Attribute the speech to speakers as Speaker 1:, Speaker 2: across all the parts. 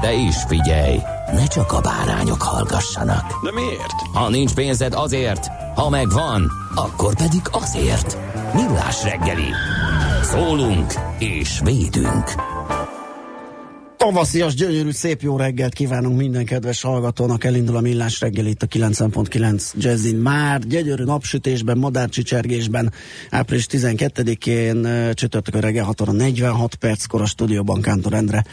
Speaker 1: De is figyelj, ne csak a bárányok hallgassanak.
Speaker 2: De miért?
Speaker 1: Ha nincs pénzed azért, ha megvan, akkor pedig azért. Millás reggeli. Szólunk és védünk.
Speaker 3: Tavaszias, gyönyörű, szép jó reggelt kívánunk minden kedves hallgatónak. Elindul a millás reggel itt a 90.9 Jazzin. Már gyönyörű napsütésben, madárcsicsergésben, április 12-én csütörtök a reggel 6 óra 46 perckor a stúdióban Kántor Endre.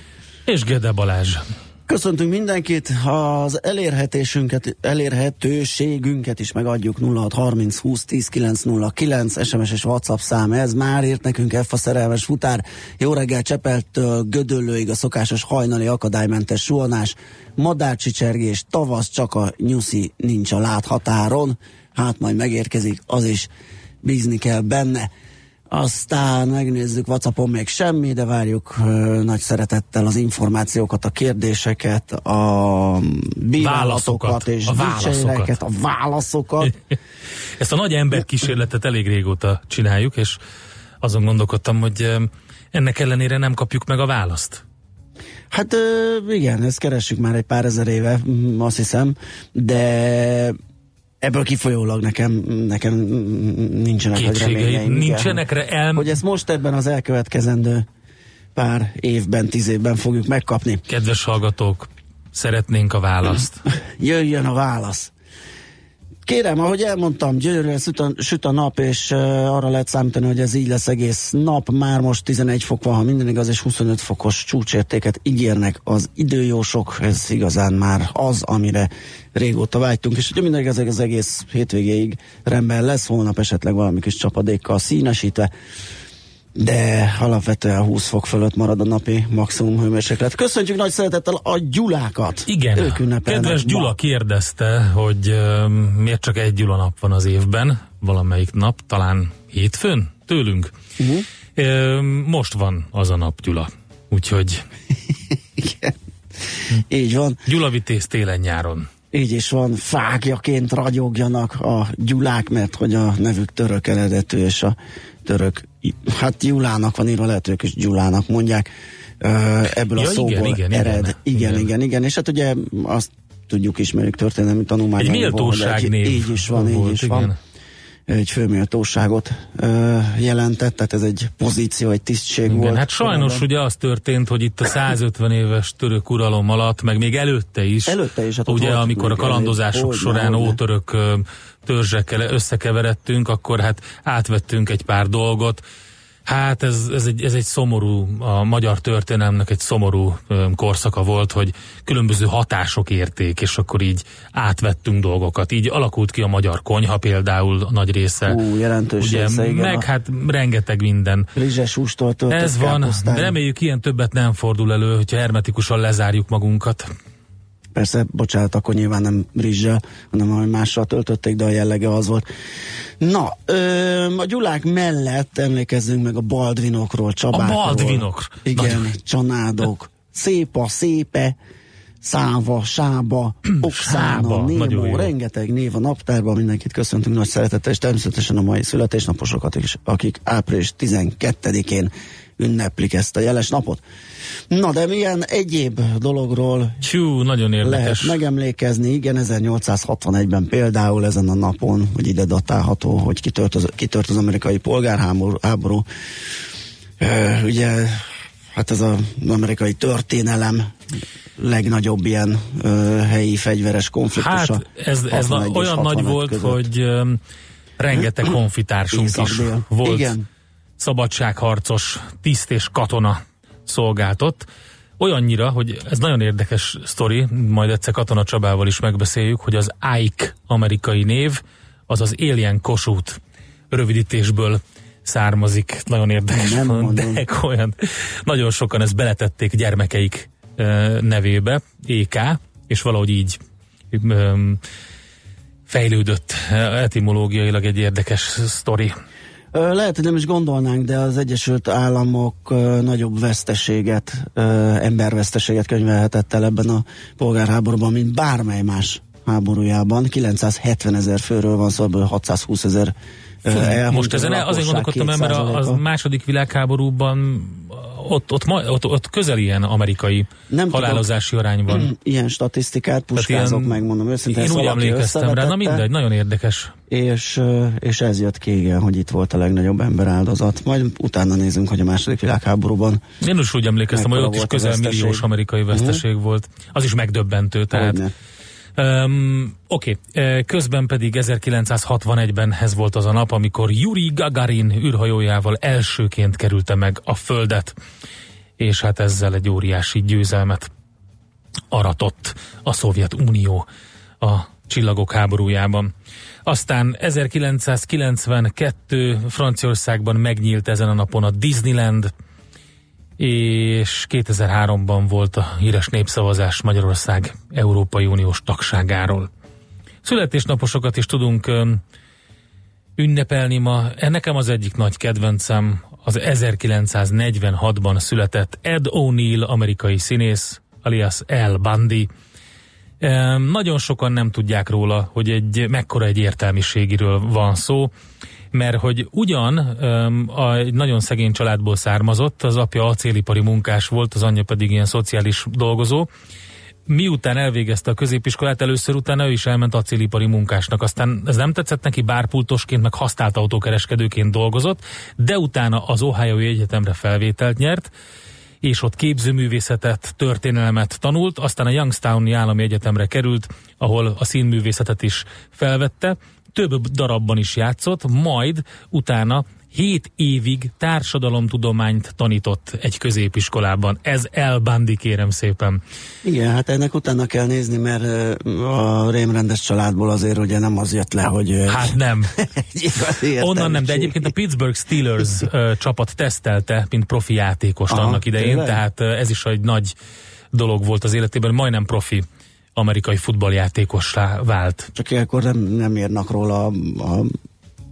Speaker 4: És Gede Balázs.
Speaker 3: Köszöntünk mindenkit, az elérhetésünket, elérhetőségünket is megadjuk 0630 20 10 909 SMS és WhatsApp szám, ez már írt nekünk F a szerelmes futár, jó reggel Csepeltől Gödöllőig a szokásos hajnali akadálymentes suhanás, madárcsicsergés, tavasz csak a nyuszi nincs a láthatáron, hát majd megérkezik, az is bízni kell benne. Aztán megnézzük, WhatsAppon még semmi, de várjuk uh, nagy szeretettel az információkat, a kérdéseket, a bírálatokat és
Speaker 4: a válaszokat.
Speaker 3: a válaszokat.
Speaker 4: Ezt a nagy ember kísérletet elég régóta csináljuk, és azon gondolkodtam, hogy ennek ellenére nem kapjuk meg a választ.
Speaker 3: Hát uh, igen, ezt keressük már egy pár ezer éve, mm, azt hiszem, de ebből kifolyólag nekem, nekem nincsenek nagy reményeim.
Speaker 4: nincsenek re- el...
Speaker 3: Hogy ezt most ebben az elkövetkezendő pár évben, tíz évben fogjuk megkapni.
Speaker 4: Kedves hallgatók, szeretnénk a választ.
Speaker 3: Jöjjön a válasz. Kérem, ahogy elmondtam, gyönyörűen süt a, süt a nap, és uh, arra lehet számítani, hogy ez így lesz egész nap. Már most 11 fok van, ha minden igaz, és 25 fokos csúcsértéket ígérnek az időjósok. Ez igazán már az, amire régóta vágytunk, és ugye minden igaz, az egész hétvégéig rendben lesz, holnap esetleg valami kis csapadékkal színesítve de alapvetően 20 fok fölött marad a napi maximum hőmérséklet. Köszöntjük nagy szeretettel a Gyulákat!
Speaker 4: Igen,
Speaker 3: Ők
Speaker 4: kedves
Speaker 3: ma.
Speaker 4: Gyula kérdezte, hogy uh, miért csak egy Gyula nap van az évben, valamelyik nap, talán hétfőn tőlünk. Uh-huh. Most van az a nap, Gyula. Úgyhogy
Speaker 3: Igen. Így van.
Speaker 4: Gyula vitéz télen-nyáron.
Speaker 3: Így is van, fákjaként ragyogjanak a gyulák, mert hogy a nevük török eredetű, és a török, hát Gyulának van írva, lehet is Gyulának mondják, ebből
Speaker 4: Ja,
Speaker 3: a
Speaker 4: igen,
Speaker 3: szóból
Speaker 4: igen,
Speaker 3: ered.
Speaker 4: igen.
Speaker 3: Igen, igen,
Speaker 4: Igen.
Speaker 3: igen, igen, és hát ugye azt tudjuk, ismerjük történelmi tanulmányokból. hogy egy- Így is van,
Speaker 4: volt,
Speaker 3: így is
Speaker 4: igen.
Speaker 3: van. Egy főméltóságot ö, jelentett, tehát ez egy pozíció, egy tisztség
Speaker 4: Igen,
Speaker 3: volt.
Speaker 4: hát sajnos
Speaker 3: korábban.
Speaker 4: ugye az történt, hogy itt a 150 éves török uralom alatt, meg még előtte is,
Speaker 3: Előtte is, hát
Speaker 4: ugye amikor a kalandozások
Speaker 3: elég-
Speaker 4: során
Speaker 3: hogyne.
Speaker 4: ótörök törzsekkel összekeveredtünk, akkor hát átvettünk egy pár dolgot. Hát ez, ez, egy, ez egy szomorú, a magyar történelmnek egy szomorú korszaka volt, hogy különböző hatások érték, és akkor így átvettünk dolgokat. Így alakult ki a magyar konyha például a nagy része.
Speaker 3: Ú, jelentős
Speaker 4: ugye,
Speaker 3: része, igen,
Speaker 4: meg hát rengeteg minden.
Speaker 3: Rizses töltött
Speaker 4: Ez van, reméljük ilyen többet nem fordul elő, hogyha hermetikusan lezárjuk magunkat.
Speaker 3: Persze, bocsánat, akkor nyilván nem rizssel, hanem valami mással töltötték, de a jellege az volt. Na, ö, a Gyulák mellett emlékezzünk meg a Baldvinokról, Csabákról.
Speaker 4: Baldvinok.
Speaker 3: Igen,
Speaker 4: Nagyon.
Speaker 3: csanádok. Szépa, szépe, száva, sába,
Speaker 4: nagyon
Speaker 3: némó, rengeteg név a naptárban, mindenkit köszöntünk nagy szeretettel, és természetesen a mai születésnaposokat is, akik április 12-én ünneplik ezt a jeles napot. Na, de milyen egyéb dologról
Speaker 4: Csú, nagyon
Speaker 3: lehet
Speaker 4: érdekes.
Speaker 3: megemlékezni, igen, 1861-ben például ezen a napon, hogy ide datálható, hogy kitört az, kitört az amerikai polgárháború, háború. Ö, ugye, hát ez az amerikai történelem legnagyobb ilyen ö, helyi fegyveres konfliktusa.
Speaker 4: Hát ez, ez na,
Speaker 3: 61 és
Speaker 4: olyan nagy
Speaker 3: 65
Speaker 4: volt,
Speaker 3: között.
Speaker 4: hogy um, rengeteg konfitársunk is
Speaker 3: Észak-dél.
Speaker 4: volt.
Speaker 3: Igen.
Speaker 4: Szabadságharcos, tiszt és katona szolgáltott. Olyannyira, hogy ez nagyon érdekes sztori, majd egyszer Katona Csabával is megbeszéljük, hogy az Ike amerikai név, az az Alien Kossuth rövidítésből származik. Nagyon érdekes,
Speaker 3: Nem mondom.
Speaker 4: de olyan. Nagyon sokan ezt beletették gyermekeik nevébe, EK, és valahogy így fejlődött etimológiailag egy érdekes sztori.
Speaker 3: Lehet, hogy nem is gondolnánk, de az Egyesült Államok nagyobb veszteséget, emberveszteséget könyvelhetett el ebben a polgárháborúban, mint bármely más háborújában. 970 ezer főről van szó, ebből 620 ezer elhunyt,
Speaker 4: Most ezen azért gondolkodtam, mert a, a
Speaker 3: 2%-a.
Speaker 4: második világháborúban ott, ott, ott, ott közel ilyen amerikai
Speaker 3: Nem
Speaker 4: halálozási arány van.
Speaker 3: Ilyen statisztikát puskázok,
Speaker 4: ilyen-
Speaker 3: megmondom őszintén.
Speaker 4: Én úgy
Speaker 3: valaki
Speaker 4: emlékeztem rá, na mindegy, nagyon érdekes.
Speaker 3: És, és ez jött ki, igen, hogy itt volt a legnagyobb emberáldozat. Majd utána nézünk, hogy a második világháborúban
Speaker 4: Én is úgy emlékeztem, hogy ott is közel milliós amerikai veszteség volt. Az is megdöbbentő, tehát
Speaker 3: Hogyne.
Speaker 4: Um, Oké, okay. közben pedig 1961-ben ez volt az a nap, amikor Yuri Gagarin űrhajójával elsőként kerülte meg a Földet, és hát ezzel egy óriási győzelmet aratott a Szovjetunió a csillagok háborújában. Aztán 1992 Franciaországban megnyílt ezen a napon a Disneyland, és 2003-ban volt a híres népszavazás Magyarország Európai Uniós tagságáról. Születésnaposokat is tudunk ünnepelni ma. Nekem az egyik nagy kedvencem az 1946-ban született Ed O'Neill, amerikai színész, alias El Bundy. Nagyon sokan nem tudják róla, hogy egy mekkora egy értelmiségiről van szó, mert hogy ugyan a, egy nagyon szegény családból származott, az apja acélipari munkás volt, az anyja pedig ilyen szociális dolgozó, miután elvégezte a középiskolát, először utána ő is elment acélipari munkásnak. Aztán ez nem tetszett neki, bárpultosként, meg használt autókereskedőként dolgozott, de utána az Ohio Egyetemre felvételt nyert, és ott képzőművészetet, történelmet tanult, aztán a Youngstowni Állami Egyetemre került, ahol a színművészetet is felvette, több darabban is játszott, majd utána 7 évig társadalomtudományt tanított egy középiskolában. Ez El Bandi, kérem szépen.
Speaker 3: Igen, hát ennek utána kell nézni, mert a rémrendes családból azért ugye nem az jött le, hogy
Speaker 4: Hát nem. Onnan nem, de egyébként a Pittsburgh Steelers csapat tesztelte, mint profi játékost
Speaker 3: Aha,
Speaker 4: annak idején,
Speaker 3: tényleg?
Speaker 4: tehát ez is egy nagy dolog volt az életében, majdnem profi amerikai futballjátékossá vált.
Speaker 3: Csak ilyenkor nem, nem írnak róla a, a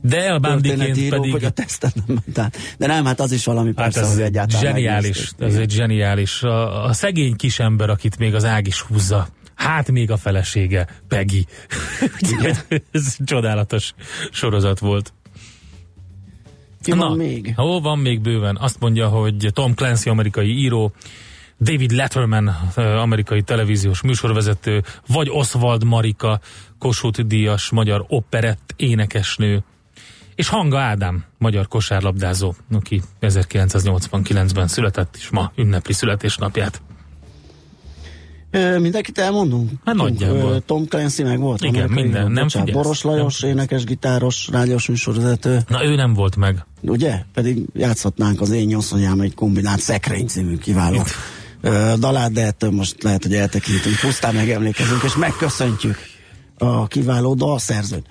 Speaker 4: De Bundyként
Speaker 3: történetírók,
Speaker 4: pedig
Speaker 3: hogy a teszten nem ment át. De nem, hát az is valami
Speaker 4: Hát
Speaker 3: persze,
Speaker 4: ez
Speaker 3: hogy egyáltalán
Speaker 4: zseniális, ez egy zseniális. A, a szegény kisember, akit még az ág is húzza, hát még a felesége, Peggy. Ez csodálatos sorozat volt.
Speaker 3: Ki van még?
Speaker 4: Ó, van még bőven. Azt mondja, hogy Tom Clancy, amerikai író, David Letterman, amerikai televíziós műsorvezető, vagy Oswald Marika, Kossuth Díjas, magyar operett énekesnő, és Hanga Ádám, magyar kosárlabdázó, aki 1989-ben született, és ma ünnepli születésnapját.
Speaker 3: Ö, mindenkit elmondunk?
Speaker 4: Hát nagyjából.
Speaker 3: Ö, Tom Clancy meg volt?
Speaker 4: Igen, minden,
Speaker 3: író.
Speaker 4: nem
Speaker 3: Bocsánat, Boros Lajos,
Speaker 4: nem
Speaker 3: énekes, gitáros, rádiós műsorvezető.
Speaker 4: Na ő nem volt meg.
Speaker 3: Ugye? Pedig játszhatnánk az én nyolcanyám egy kombinált szekrény című kiváló dalát, de ettől most lehet, hogy eltekintünk. Pusztán megemlékezünk, és megköszöntjük a kiváló dalszerzőt.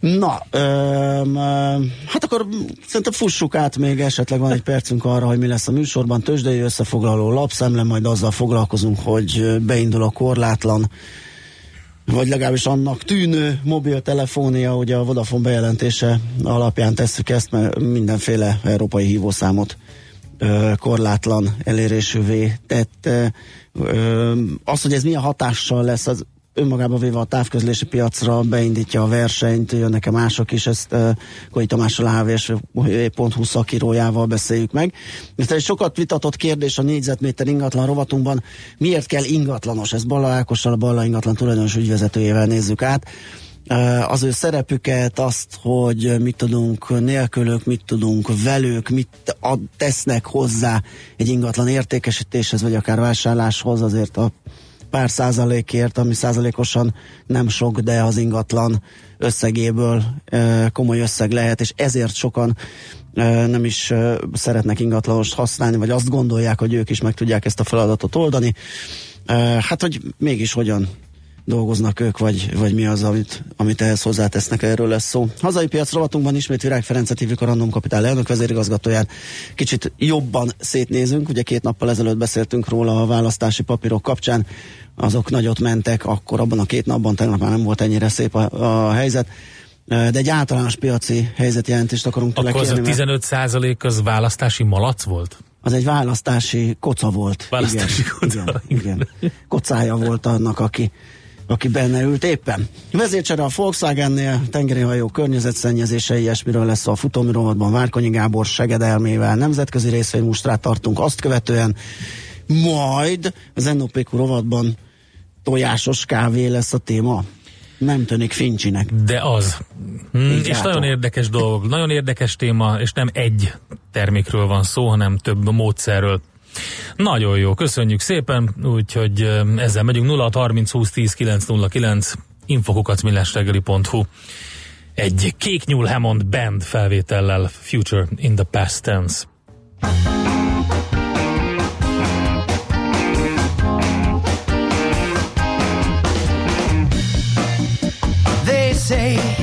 Speaker 3: Na, öm, öm, hát akkor szerintem fussuk át, még esetleg van egy percünk arra, hogy mi lesz a műsorban. Tőzsdei összefoglaló lapszemle, majd azzal foglalkozunk, hogy beindul a korlátlan vagy legalábbis annak tűnő mobiltelefónia, ugye a Vodafone bejelentése alapján tesszük ezt, mert mindenféle európai hívószámot korlátlan elérésűvé tett. Ö, ö, az, hogy ez milyen hatással lesz, az önmagába véve a távközlési piacra beindítja a versenyt, jönnek-e mások is, ezt uh, Koi Tamással a hvs.hu szakírójával beszéljük meg. Ez egy sokat vitatott kérdés a négyzetméter ingatlan rovatunkban, miért kell ingatlanos? Ez Balla Ákossal, a Balla ingatlan tulajdonos ügyvezetőjével nézzük át. Az ő szerepüket, azt, hogy mit tudunk nélkülük, mit tudunk velük, mit ad, tesznek hozzá egy ingatlan értékesítéshez, vagy akár vásárláshoz, azért a pár százalékért, ami százalékosan nem sok, de az ingatlan összegéből komoly összeg lehet, és ezért sokan nem is szeretnek ingatlanost használni, vagy azt gondolják, hogy ők is meg tudják ezt a feladatot oldani. Hát, hogy mégis hogyan dolgoznak ők, vagy, vagy mi az, amit, amit ehhez hozzátesznek, erről lesz szó. Hazai piac rovatunkban ismét Virág Ferencet hívjuk a Random Kapitál elnök vezérigazgatóján. Kicsit jobban szétnézünk, ugye két nappal ezelőtt beszéltünk róla a választási papírok kapcsán, azok nagyot mentek, akkor abban a két napban, tegnap már nem volt ennyire szép a, a helyzet, de egy általános piaci helyzetjelentést akarunk tőle
Speaker 4: Akkor az a
Speaker 3: kérni, mert
Speaker 4: 15 százalék az választási malac volt?
Speaker 3: az egy választási koca volt.
Speaker 4: Választási
Speaker 3: igen,
Speaker 4: koca,
Speaker 3: Igen, igen. Kocája volt annak, aki aki benne ült éppen. Vezércsere a Volkswagen-nél, tengeri hajó környezetszennyezése, ilyesmiről lesz a futómi rovatban Várkonyi Gábor segedelmével nemzetközi részvénymustrát tartunk, azt követően majd az NOPQ rovatban tojásos kávé lesz a téma. Nem tűnik Fincsinek.
Speaker 4: De az.
Speaker 3: Így
Speaker 4: és
Speaker 3: látom.
Speaker 4: nagyon érdekes dolog, nagyon érdekes téma, és nem egy termékről van szó, hanem több módszerről. Nagyon jó, köszönjük szépen, úgyhogy eh, ezzel megyünk 0 30 20 10 909 infokukacmillásreggeli.hu egy kék nyúl Hammond band felvétellel Future in the Past Tense.
Speaker 5: They say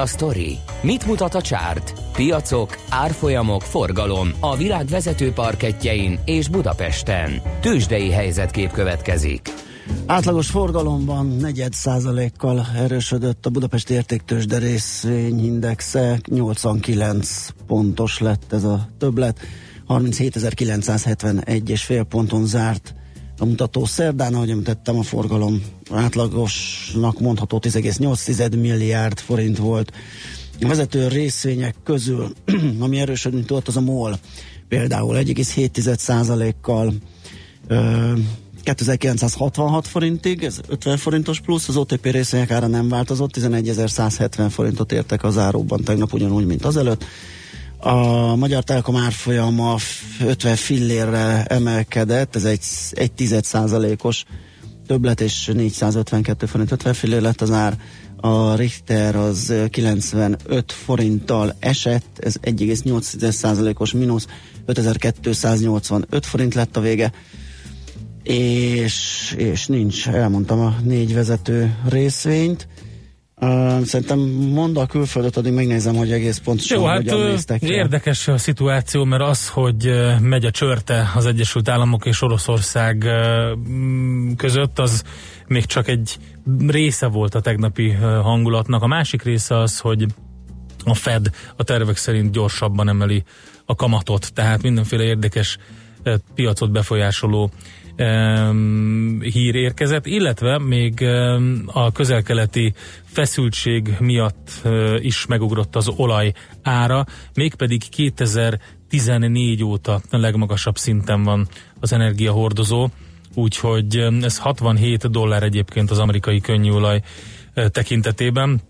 Speaker 5: a
Speaker 1: sztori? Mit mutat a csárt? Piacok, árfolyamok, forgalom a világ vezető parketjein és Budapesten. Tősdei helyzetkép következik.
Speaker 3: Átlagos forgalomban negyed százalékkal erősödött a Budapesti Értéktősde részvényindexe, 89 pontos lett ez a többlet, 37.971 és fél ponton zárt a mutató szerdán, ahogy említettem, a forgalom átlagosnak mondható 10,8 milliárd forint volt. A vezető részvények közül, ami erősödni tudott, az a MOL például 1,7%-kal 2966 forintig, ez 50 forintos plusz, az OTP részvények ára nem változott, 11.170 forintot értek a záróban tegnap ugyanúgy, mint azelőtt. A Magyar Telekom árfolyama 50 fillérre emelkedett, ez egy, egy tized százalékos többlet, és 452 forint 50 fillér lett az ár. A Richter az 95 forinttal esett, ez 1,8 százalékos mínusz, 5285 forint lett a vége és, és nincs, elmondtam a négy vezető részvényt. Uh, szerintem mondd a külföldet, addig megnézem, hogy egész pontosan
Speaker 4: Jó, hát
Speaker 3: néztek
Speaker 4: érdekes a szituáció, mert az, hogy megy a csörte az Egyesült Államok és Oroszország között, az még csak egy része volt a tegnapi hangulatnak. A másik része az, hogy a Fed a tervek szerint gyorsabban emeli a kamatot, tehát mindenféle érdekes piacot befolyásoló em, hír érkezett, illetve még em, a közelkeleti feszültség miatt eh, is megugrott az olaj ára, mégpedig 2014 óta a legmagasabb szinten van az energiahordozó, úgyhogy em, ez 67 dollár egyébként az amerikai könnyűolaj eh, tekintetében.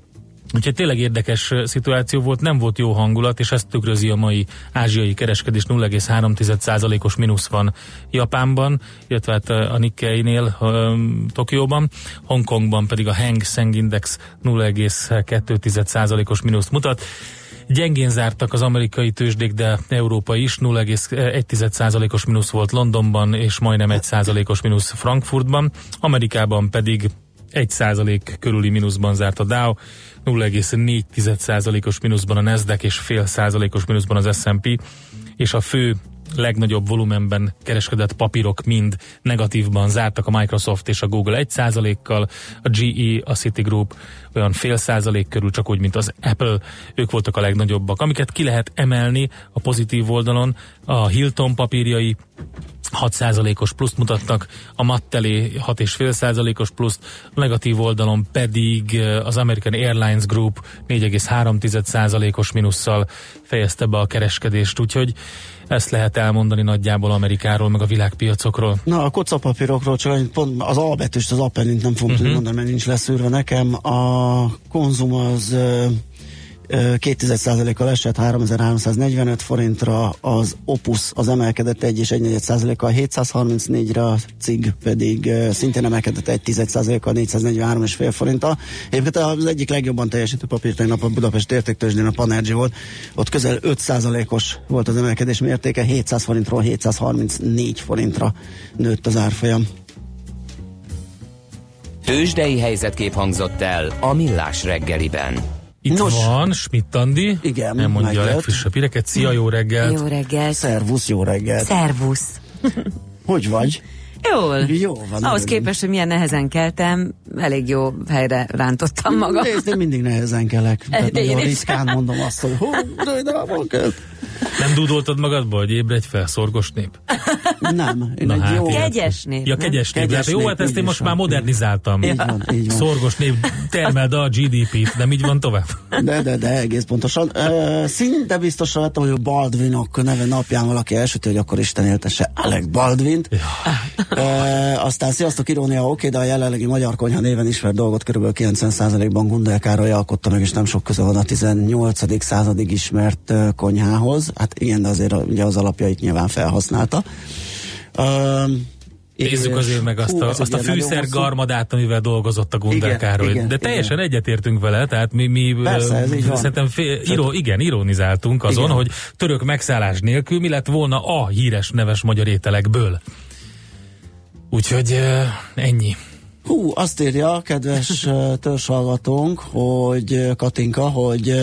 Speaker 4: Úgyhogy tényleg érdekes szituáció volt, nem volt jó hangulat, és ezt tükrözi a mai ázsiai kereskedés 0,3%-os mínusz van Japánban, illetve hát a Nikkei-nél Tokióban, Hongkongban pedig a Hang Seng Index 0,2%-os mínuszt mutat. Gyengén zártak az amerikai tőzsdék, de Európa is 0,1%-os mínusz volt Londonban, és majdnem 1%-os mínusz Frankfurtban. Amerikában pedig 1% körüli mínuszban zárt a Dow, 0,4%-os mínuszban a Nasdaq és fél százalékos mínuszban az S&P, és a fő legnagyobb volumenben kereskedett papírok mind negatívban zártak a Microsoft és a Google 1%-kal, a GE, a Citigroup olyan fél százalék körül, csak úgy, mint az Apple, ők voltak a legnagyobbak. Amiket ki lehet emelni a pozitív oldalon, a Hilton papírjai 6%-os pluszt mutattak, a Mattelé 6,5%-os pluszt, a negatív oldalon pedig eh, az American Airlines Group 4,3%-os minusszal fejezte be a kereskedést, úgyhogy ezt lehet elmondani nagyjából Amerikáról, meg a világpiacokról.
Speaker 3: Na, a kocapapírokról csak pont az albetűst, az appelint nem fogom uh-huh. tudni mondani, mert nincs leszűrve nekem. A konzum az 2,1%-kal esett 3345 forintra, az Opus az emelkedett 1 és 1,4%-kal 734-re, a CIG pedig szintén emelkedett 1 10%-kal 443,5 forinttal. Egyébként az egyik legjobban teljesítő papír tegnap a Budapest értéktőzsdén a Panergy volt, ott közel 5%-os volt az emelkedés mértéke, 700 forintról 734 forintra nőtt az árfolyam.
Speaker 1: Tőzsdei helyzetkép hangzott el a Millás reggeliben.
Speaker 4: Itt
Speaker 3: Nos.
Speaker 4: Van Schmidt Andi,
Speaker 3: Igen,
Speaker 4: nem mondja a
Speaker 3: megjött.
Speaker 4: legfrissebb híreket. Szia, jó reggelt!
Speaker 6: Jó reggelt.
Speaker 3: Szervusz, jó reggelt!
Speaker 6: Szervusz.
Speaker 3: Hogy vagy?
Speaker 6: Jól.
Speaker 3: Jó van,
Speaker 6: Ahhoz
Speaker 3: örülünk.
Speaker 6: képest, hogy milyen nehezen keltem, elég jó helyre rántottam magam.
Speaker 3: Nézd, én mindig nehezen kelek. Tehát
Speaker 6: Én
Speaker 3: nagyon
Speaker 6: is.
Speaker 3: ritkán mondom azt, hogy hú, de de kell.
Speaker 4: Nem dúdoltad magadba, hogy ébredj fel, szorgos nép?
Speaker 3: Nem, én
Speaker 4: Na
Speaker 3: egy
Speaker 4: hát,
Speaker 3: jó...
Speaker 6: Kegyes nép.
Speaker 4: Ja, kegyes nép.
Speaker 3: Kegyes
Speaker 4: Hát, jó, hát ezt én most
Speaker 3: van.
Speaker 4: már modernizáltam.
Speaker 3: Így van, így van.
Speaker 4: Szorgos nép, termeld a GDP-t, nem így van tovább?
Speaker 3: De, de, de, egész pontosan. Ö, szinte biztosan lettem, hogy a Baldwinok neve napján valaki elsüti, hogy akkor Isten éltesse Alec Baldwint. Ö, aztán sziasztok, irónia, oké, de a jelenlegi magyar konyha néven ismert dolgot kb. 90%-ban Gundel Károly alkotta meg, és nem sok köze van a 18. századig ismert konyhához. Hát igen, de azért ugye az alapjait nyilván felhasználta. Ö,
Speaker 4: Nézzük azért meg azt
Speaker 3: Hú,
Speaker 4: a, azt a fűszergarmadát, amivel dolgozott a
Speaker 3: Igen,
Speaker 4: Károly.
Speaker 3: igen,
Speaker 4: De teljesen
Speaker 3: igen.
Speaker 4: egyetértünk vele, tehát mi, mi
Speaker 3: Persze, ez így
Speaker 4: szerintem fél, író, igen, ironizáltunk azon,
Speaker 3: Igen.
Speaker 4: hogy török megszállás nélkül mi lett volna a híres neves magyar ételekből. Úgyhogy ennyi.
Speaker 3: Hú, azt írja a kedves törzshallgatónk, hogy Katinka, hogy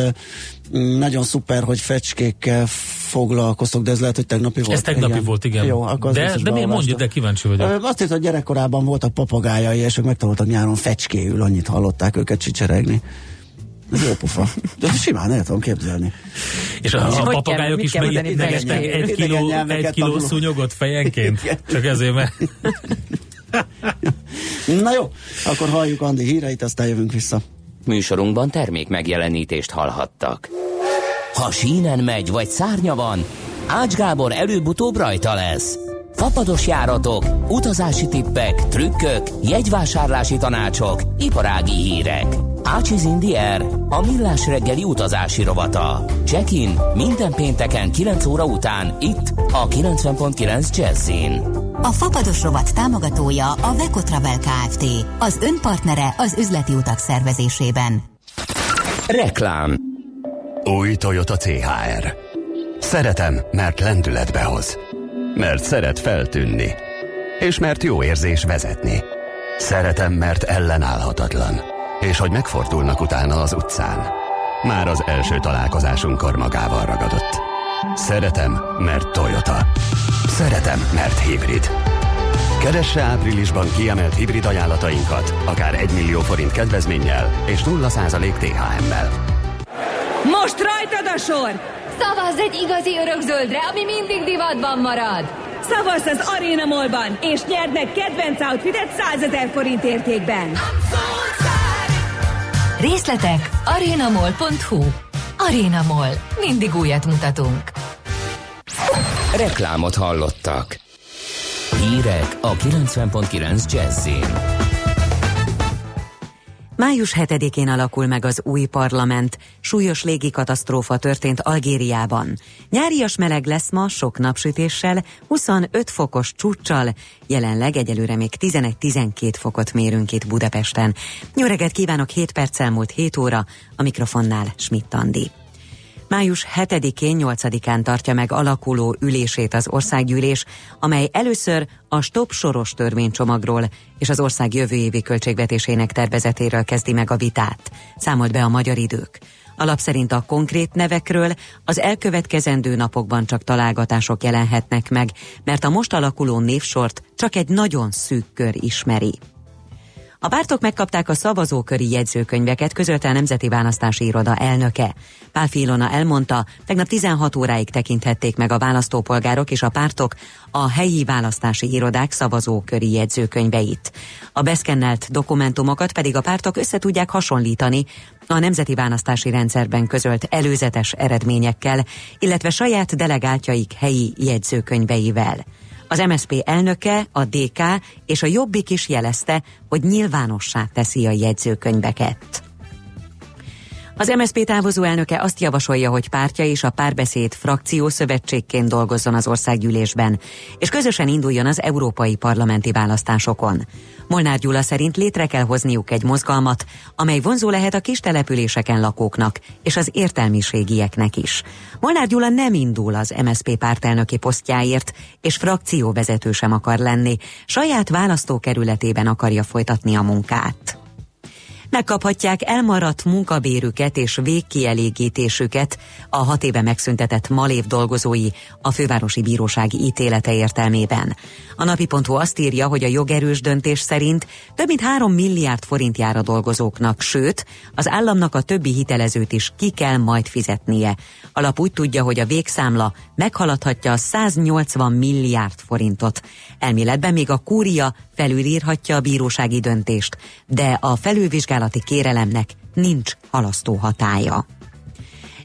Speaker 3: nagyon szuper, hogy fecskékkel foglalkoztok, de ez lehet, hogy tegnapi volt.
Speaker 4: Ez tegnapi volt, igen.
Speaker 3: Jó, akkor
Speaker 4: de, de miért mondja, de kíváncsi vagyok.
Speaker 3: Azt írta, hogy gyerekkorában voltak papagájai, és ők megtanultak nyáron fecskéül, annyit hallották őket csicseregni. Ez jó pufa. De simán el tudom képzelni.
Speaker 4: És a, a papagájok is megettek egy kiló, egy kiló szúnyogot fejenként.
Speaker 3: Igen.
Speaker 4: Csak ezért, mert
Speaker 3: Na jó, akkor halljuk Andi híreit, aztán jövünk vissza.
Speaker 1: Műsorunkban termék megjelenítést hallhattak. Ha sínen megy, vagy szárnya van, Ács Gábor előbb-utóbb rajta lesz. Fapados járatok, utazási tippek, trükkök, jegyvásárlási tanácsok, iparági hírek. Ácsiz Indier, a millás reggeli utazási rovata. Check-in minden pénteken 9 óra után itt a 90.9 Jazzin.
Speaker 7: A Fapados rovat támogatója a Veco Travel Kft. Az önpartnere az üzleti utak szervezésében.
Speaker 1: Reklám
Speaker 8: Új Toyota CHR. Szeretem, mert lendületbe hoz. Mert szeret feltűnni. És mert jó érzés vezetni. Szeretem, mert ellenállhatatlan. És hogy megfordulnak utána az utcán. Már az első találkozásunkkor magával ragadott. Szeretem, mert Toyota. Szeretem, mert hibrid. Keresse áprilisban kiemelt hibrid ajánlatainkat, akár 1 millió forint kedvezménnyel és 0% THM-mel.
Speaker 9: Most rajtad a sor!
Speaker 10: Szavazz egy igazi örökzöldre, ami mindig divatban marad!
Speaker 9: Szavazz az Arena Mallban, és nyerd meg kedvenc outfitet 100 ezer forint értékben!
Speaker 10: Részletek arenamall.hu Arena Mall. Mindig újat mutatunk.
Speaker 1: Reklámot hallottak. Hírek a 90.9 Jazzin.
Speaker 6: Május 7-én alakul meg az új parlament. Súlyos légikatasztrófa történt Algériában. Nyárias meleg lesz ma, sok napsütéssel, 25 fokos csúccsal. Jelenleg egyelőre még 11-12 fokot mérünk itt Budapesten. Jó kívánok, 7 perccel múlt 7 óra, a mikrofonnál Schmidt Andi. Május 7-én, 8-án tartja meg alakuló ülését az országgyűlés, amely először a stop soros törvénycsomagról és az ország jövő évi költségvetésének tervezetéről kezdi meg a vitát, számolt be a magyar idők. Alap szerint a konkrét nevekről az elkövetkezendő napokban csak találgatások jelenhetnek meg, mert a most alakuló névsort csak egy nagyon szűk kör ismeri. A pártok megkapták a szavazóköri jegyzőkönyveket, közölte a Nemzeti Választási Iroda elnöke. Pál Filona elmondta, tegnap 16 óráig tekinthették meg a választópolgárok és a pártok a helyi választási irodák szavazóköri jegyzőkönyveit. A beszkennelt dokumentumokat pedig a pártok össze tudják hasonlítani a Nemzeti Választási Rendszerben közölt előzetes eredményekkel, illetve saját delegáltjaik helyi jegyzőkönyveivel. Az MSP elnöke, a DK és a Jobbik is jelezte, hogy nyilvánossá teszi a jegyzőkönyveket. Az MSZP távozó elnöke azt javasolja, hogy pártja és a párbeszéd frakció szövetségként dolgozzon az országgyűlésben, és közösen induljon az európai parlamenti választásokon. Molnár Gyula szerint létre kell hozniuk egy mozgalmat, amely vonzó lehet a kis településeken lakóknak és az értelmiségieknek is. Molnár Gyula nem indul az MSZP pártelnöki posztjáért, és frakcióvezető sem akar lenni, saját választókerületében akarja folytatni a munkát megkaphatják elmaradt munkabérüket és végkielégítésüket a hat éve megszüntetett Malév dolgozói a fővárosi bíróság ítélete értelmében. A napi.hu azt írja, hogy a jogerős döntés szerint több mint 3 milliárd forint jár a dolgozóknak, sőt, az államnak a többi hitelezőt is ki kell majd fizetnie. Alap úgy tudja, hogy a végszámla meghaladhatja a 180 milliárd forintot. Elméletben még a kúria felülírhatja a bírósági döntést, de a felülvizsgálati kérelemnek nincs halasztó hatája.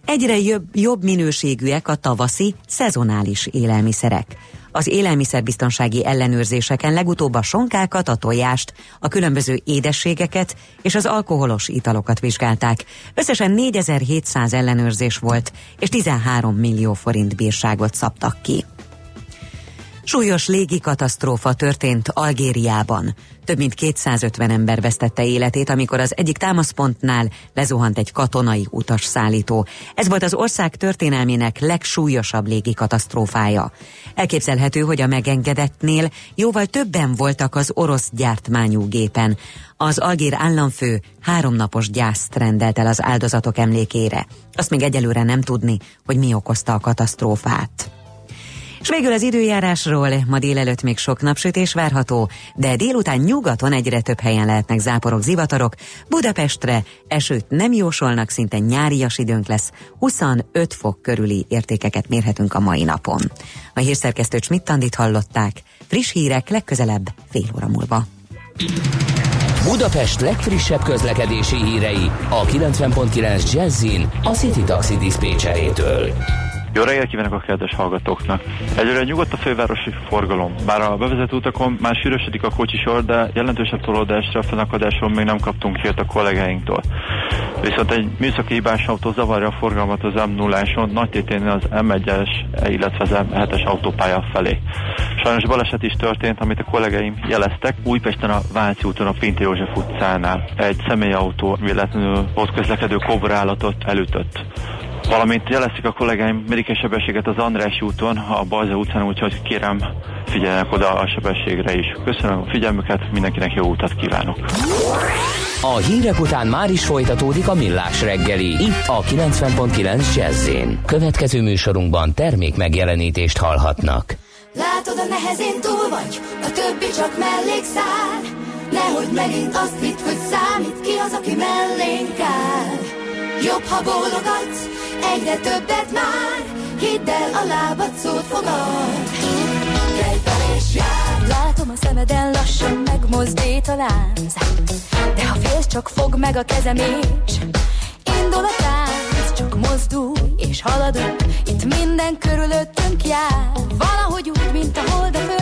Speaker 6: Egyre jobb, jobb minőségűek a tavaszi, szezonális élelmiszerek. Az élelmiszerbiztonsági ellenőrzéseken legutóbb a sonkákat, a tojást, a különböző édességeket és az alkoholos italokat vizsgálták. Összesen 4700 ellenőrzés volt, és 13 millió forint bírságot szabtak ki. Súlyos légikatasztrófa történt Algériában. Több mint 250 ember vesztette életét, amikor az egyik támaszpontnál lezuhant egy katonai utas szállító. Ez volt az ország történelmének legsúlyosabb légikatasztrófája. Elképzelhető, hogy a megengedettnél jóval többen voltak az orosz gyártmányú gépen. Az algér államfő háromnapos gyászt rendelt el az áldozatok emlékére. Azt még egyelőre nem tudni, hogy mi okozta a katasztrófát. És végül az időjárásról, ma délelőtt még sok napsütés várható, de délután nyugaton egyre több helyen lehetnek záporok, zivatarok. Budapestre esőt nem jósolnak, szinte nyárias időnk lesz, 25 fok körüli értékeket mérhetünk a mai napon. A hírszerkesztő Csmittandit hallották, friss hírek legközelebb fél óra múlva.
Speaker 1: Budapest legfrissebb közlekedési hírei a 90.9 Jazzin a City Taxi Dispécsejétől.
Speaker 11: Jó reggelt kívánok a kedves hallgatóknak! Egyre nyugodt a fővárosi forgalom. Bár a bevezető utakon már sűrösödik a kocsisor, de jelentősebb tolódásra a fennakadáson még nem kaptunk hírt a kollégáinktól. Viszont egy műszaki hibás autó zavarja a forgalmat az m 0 nagy tétén az M1-es, illetve az M7-es autópálya felé. Sajnos baleset is történt, amit a kollégáim jeleztek. Újpesten a Váci úton a Pinté József utcánál egy személyautó véletlenül ott közlekedő kobrállatot elütött valamint jelezték a kollégáim mérike sebességet az András úton, a Balza utcán, úgyhogy kérem figyeljenek oda a sebességre is. Köszönöm a figyelmüket, mindenkinek jó utat kívánok!
Speaker 1: A hírek után már is folytatódik a millás reggeli, itt a 90.9 jazz Következő műsorunkban termék megjelenítést hallhatnak.
Speaker 12: Látod, a nehezén túl vagy, a többi csak mellékszál. Nehogy megint azt hitt, hogy számít ki az, aki mellénk áll. Jobb, ha bólogatsz, Egyre többet már, hidd el a lábad szót fogad.
Speaker 10: Látom a szemeden lassan megmozdít a lánc De ha félsz, csak fog meg a kezem és Indul a tánc, csak mozdulj és haladunk Itt minden körülöttünk jár. Valahogy úgy, mint a hold a föld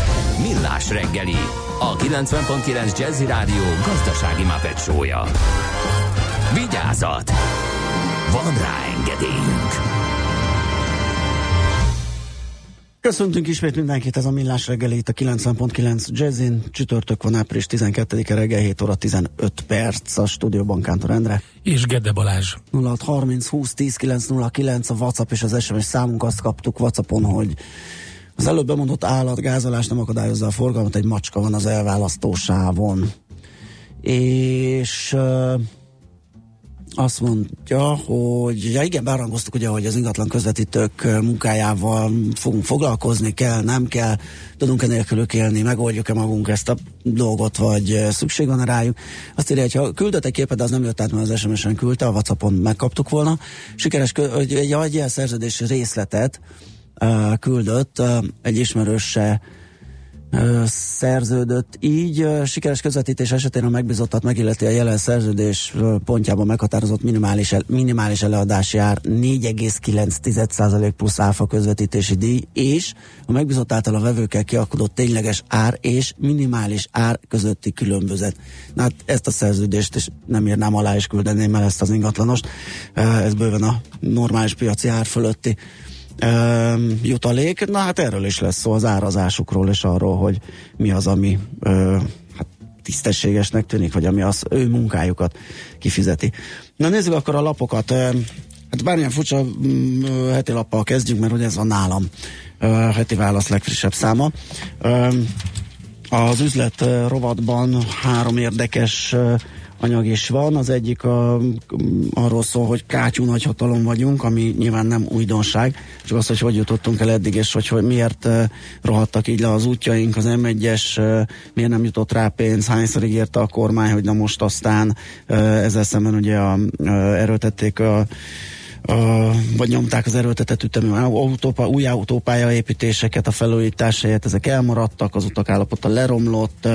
Speaker 13: Millás reggeli, a 90.9 Jazzy Rádió gazdasági mapetsója. Vigyázat! Van rá engedélyünk!
Speaker 3: Köszöntünk ismét mindenkit, ez a Millás reggeli itt a 90.9 Jazzin. Csütörtök van április 12-e reggel 7 óra 15 perc a stúdióban Kántor Endre.
Speaker 4: És Gede Balázs.
Speaker 3: 0630 20 10 909 a WhatsApp és az SMS számunk azt kaptuk WhatsAppon, hogy az előbb bemondott állatgázolás nem akadályozza a forgalmat, egy macska van az elválasztó sávon. És azt mondja, hogy ja igen, bearangoztuk ugye, hogy az ingatlan közvetítők munkájával fogunk foglalkozni, kell, nem kell, tudunk-e nélkülük élni, megoldjuk-e magunk ezt a dolgot, vagy szükség van rájuk. Azt írja, hogy ha küldött egy képet, de az nem jött át, mert az SMS-en küldte, a Whatsappon megkaptuk volna. Sikeres, hogy egy, szerződés részletet küldött egy ismerőse szerződött így. Sikeres közvetítés esetén a megbizottat megilleti a jelen szerződés pontjában meghatározott minimális, el, minimális eleadási ár 4,9% plusz áfa közvetítési díj, és a megbízott által a vevőkkel kialkodott tényleges ár és minimális ár közötti különbözet. Na, hát ezt a szerződést is nem írnám alá és küldeném el ezt az ingatlanost. Ez bőven a normális piaci ár fölötti ö, jutalék. Na hát erről is lesz szó az árazásukról és arról, hogy mi az, ami ö, hát tisztességesnek tűnik, vagy ami az ő munkájukat kifizeti. Na nézzük akkor a lapokat. Hát bármilyen furcsa mm, heti lappal kezdjük, mert ugye ez van nálam heti válasz legfrissebb száma. Az üzlet rovatban három érdekes anyag is van. Az egyik a, arról szól, hogy kátyú nagyhatalom vagyunk, ami nyilván nem újdonság, csak az, hogy hogy jutottunk el eddig, és hogy, hogy miért rohadtak így le az útjaink, az M1-es, uh, miért nem jutott rá pénz, hányszor ígérte a kormány, hogy na most aztán ezzel szemben ugye a, uh, erőltették a Vagy nyomták az erőltetett ütemű autópá, új autópálya építéseket, a felújítás helyett ezek elmaradtak, az utak állapota leromlott,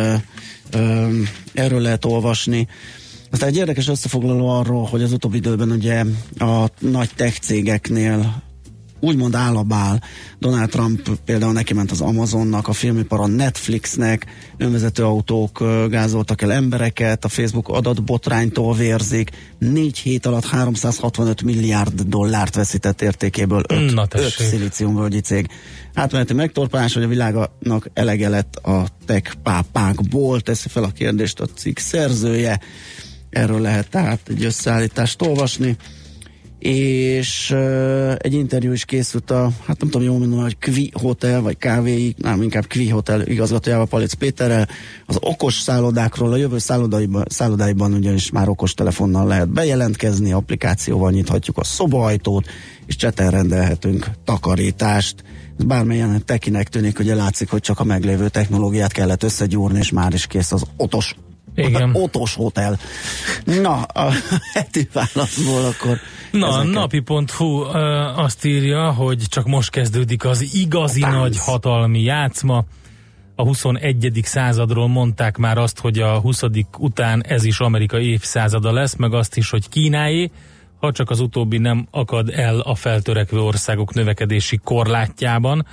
Speaker 3: erről lehet olvasni. Aztán egy érdekes összefoglaló arról, hogy az utóbbi időben ugye a nagy tech cégeknél úgymond állabál. Donald Trump például neki ment az Amazonnak, a filmipar a Netflixnek, önvezető autók gázoltak el embereket, a Facebook adatbotránytól vérzik, négy hét alatt 365 milliárd dollárt veszített értékéből öt,
Speaker 4: Na
Speaker 3: öt szilíciumvölgyi cég. Átmeneti megtorpálás, hogy a világnak elege lett a tech pápákból, teszi fel a kérdést a cikk szerzője. Erről lehet tehát egy összeállítást olvasni és uh, egy interjú is készült a, hát nem tudom jól mondani, hogy Kvi Hotel, vagy KVI, nem, inkább Kvi Hotel igazgatójával, Palic Péterrel, az okos szállodákról, a jövő szállodáiban, szállodáiban ugyanis már okos telefonnal lehet bejelentkezni, applikációval nyithatjuk a szobaajtót, és cseten rendelhetünk takarítást. Ez bármilyen tekinek tűnik, ugye látszik, hogy csak a meglévő technológiát kellett összegyúrni, és már is kész az otos
Speaker 4: Igen.
Speaker 3: Otos hotel. Na, a heti válaszból akkor
Speaker 4: Na,
Speaker 3: ezeket.
Speaker 4: napi.hu azt írja, hogy csak most kezdődik az igazi
Speaker 3: A tánc.
Speaker 4: nagy hatalmi játszma. A 21. századról mondták már azt, hogy a 20. után ez is Amerika évszázada lesz, meg azt is, hogy Kínáé, ha csak az utóbbi nem akad el a feltörekvő országok növekedési korlátjában.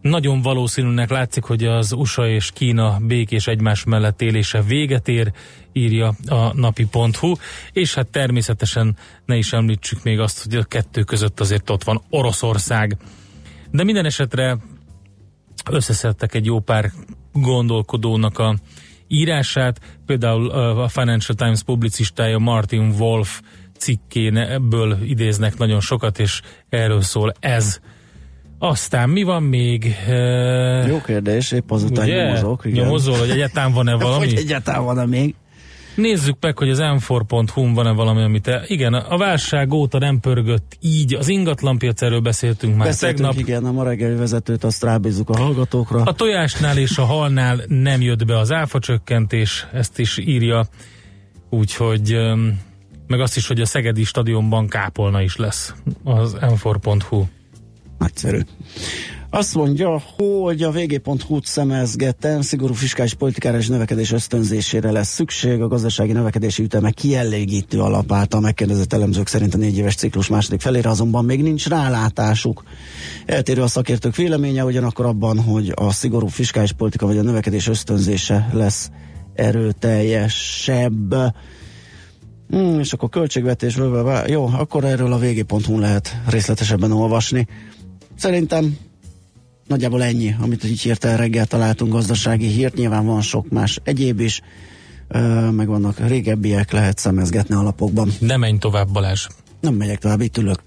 Speaker 4: Nagyon valószínűnek látszik, hogy az USA és Kína békés egymás mellett élése véget ér, írja a napi.hu, és hát természetesen ne is említsük még azt, hogy a kettő között azért ott van Oroszország. De minden esetre összeszedtek egy jó pár gondolkodónak a írását, például a Financial Times publicistája Martin Wolf cikkéből idéznek nagyon sokat, és erről szól ez. Aztán mi van még?
Speaker 3: Jó kérdés, épp azután nyomozok. igen.
Speaker 4: Nyomozol, hogy egyáltalán van-e valami?
Speaker 3: Hogy egyáltalán van-e még?
Speaker 4: Nézzük meg, hogy az m4.hu van-e valami, amit te... Igen, a válság óta nem pörgött így. Az ingatlanpiac, erről beszéltünk már
Speaker 3: Beszéltünk,
Speaker 4: tegnap.
Speaker 3: igen, a ma reggeli vezetőt azt rábízzuk a hallgatókra.
Speaker 4: A tojásnál és a halnál nem jött be az áfacsökkentés, ezt is írja, úgyhogy meg azt is, hogy a Szegedi stadionban kápolna is lesz az m4.hu.
Speaker 3: Nagyszerű. Azt mondja, hogy a vg.hu-t szemezgetem, szigorú fiskális politikára és növekedés ösztönzésére lesz szükség. A gazdasági növekedési üteme kielégítő alap által megkérdezett elemzők szerint a négy éves ciklus második felére azonban még nincs rálátásuk. Eltérő a szakértők véleménye, ugyanakkor abban, hogy a szigorú fiskális politika vagy a növekedés ösztönzése lesz erőteljesebb. Hmm, és akkor költségvetésről, vá- jó, akkor erről a vg.hu lehet részletesebben olvasni. Szerintem nagyjából ennyi, amit így hirtelen reggel találtunk gazdasági hírt, nyilván van sok más egyéb is, meg vannak régebbiek, lehet szemezgetni alapokban.
Speaker 4: Ne menj tovább, Balázs.
Speaker 3: Nem megyek tovább, itt ülök.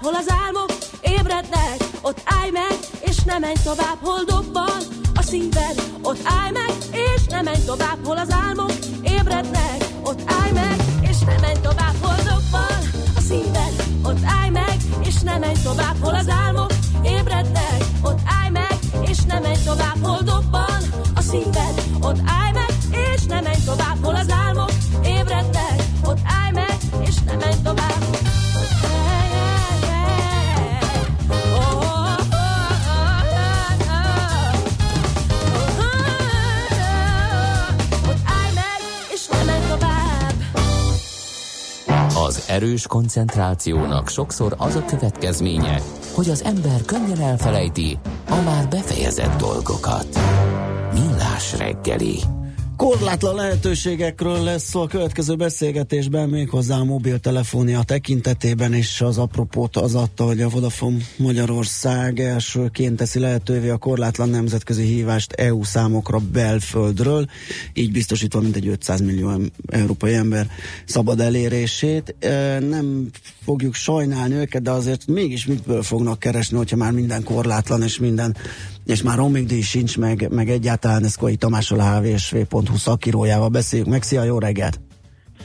Speaker 14: Hol az álmok ébrednek, ott állj meg, és ne menj tovább, hol
Speaker 13: erős koncentrációnak sokszor az a következménye, hogy az ember könnyen elfelejti a már befejezett dolgokat. Millás reggeli.
Speaker 3: Korlátlan lehetőségekről lesz a következő beszélgetésben, méghozzá a mobiltelefonia tekintetében, és az apropót az adta, hogy a Vodafone Magyarország elsőként teszi lehetővé a korlátlan nemzetközi hívást EU számokra belföldről, így biztosítva mintegy 500 millió európai ember szabad elérését. E, Nem fogjuk sajnálni őket, de azért mégis mitből fognak keresni, hogyha már minden korlátlan, és minden és már roaming díj sincs, meg, meg egyáltalán ez Koi Tamással a hvsv.hu szakírójával beszéljük meg. Szia, jó reggelt!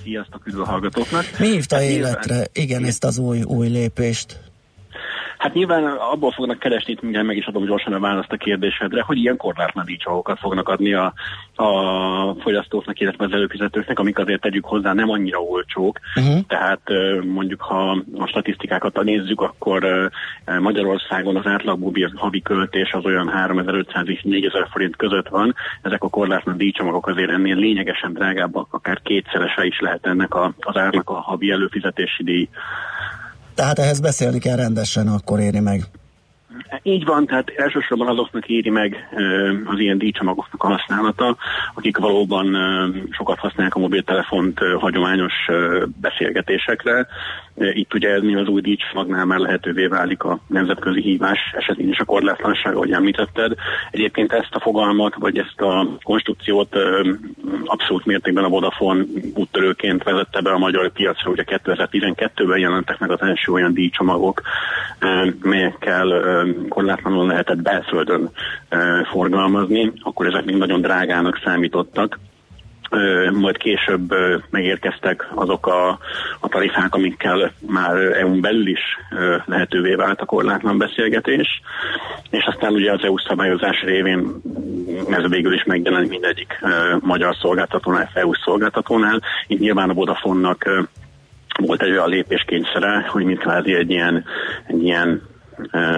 Speaker 15: Sziasztok, üdv a hallgatóknak!
Speaker 3: Mi hívta
Speaker 15: Hát
Speaker 3: életre, igen, ezt az új, új lépést?
Speaker 15: Hát nyilván abból fognak keresni, itt mindjárt meg is adom gyorsan a választ a kérdésedre, hogy ilyen korlátlan díjcsavakat fognak adni a, a fogyasztóknak, illetve az előfizetőknek, amik azért tegyük hozzá nem annyira olcsók.
Speaker 3: Uh-huh.
Speaker 15: Tehát mondjuk, ha a statisztikákat nézzük, akkor Magyarországon az átlag havi költés az olyan 3500 és 4000 forint között van. Ezek a korlátlan díjcsomagok azért ennél lényegesen drágábbak, akár kétszerese is lehet ennek a, az árnak a havi előfizetési díj.
Speaker 3: Tehát ehhez beszélni kell rendesen, akkor éri meg.
Speaker 15: Így van, tehát elsősorban azoknak éri meg az ilyen díjcsomagoknak a használata, akik valóban sokat használják a mobiltelefont hagyományos beszélgetésekre. Itt ugye ez az új díjcsomagnál már lehetővé válik a nemzetközi hívás esetén is a korlátlanság, ahogy említetted. Egyébként ezt a fogalmat, vagy ezt a konstrukciót abszolút mértékben a Vodafone úttörőként vezette be a magyar piacra. Ugye 2012-ben jelentek meg az első olyan díjcsomagok, melyekkel korlátlanul lehetett belföldön forgalmazni, akkor ezek még nagyon drágának számítottak. Majd később megérkeztek azok a, a tarifák, amikkel már EU-n belül is lehetővé vált a korlátlan beszélgetés, és aztán ugye az EU szabályozás révén ez végül is megjelenik mindegyik magyar szolgáltatónál, EU szolgáltatónál. Itt nyilván a Vodafone-nak ö, volt egy olyan lépéskényszere, hogy mint kvázi egy ilyen, egy ilyen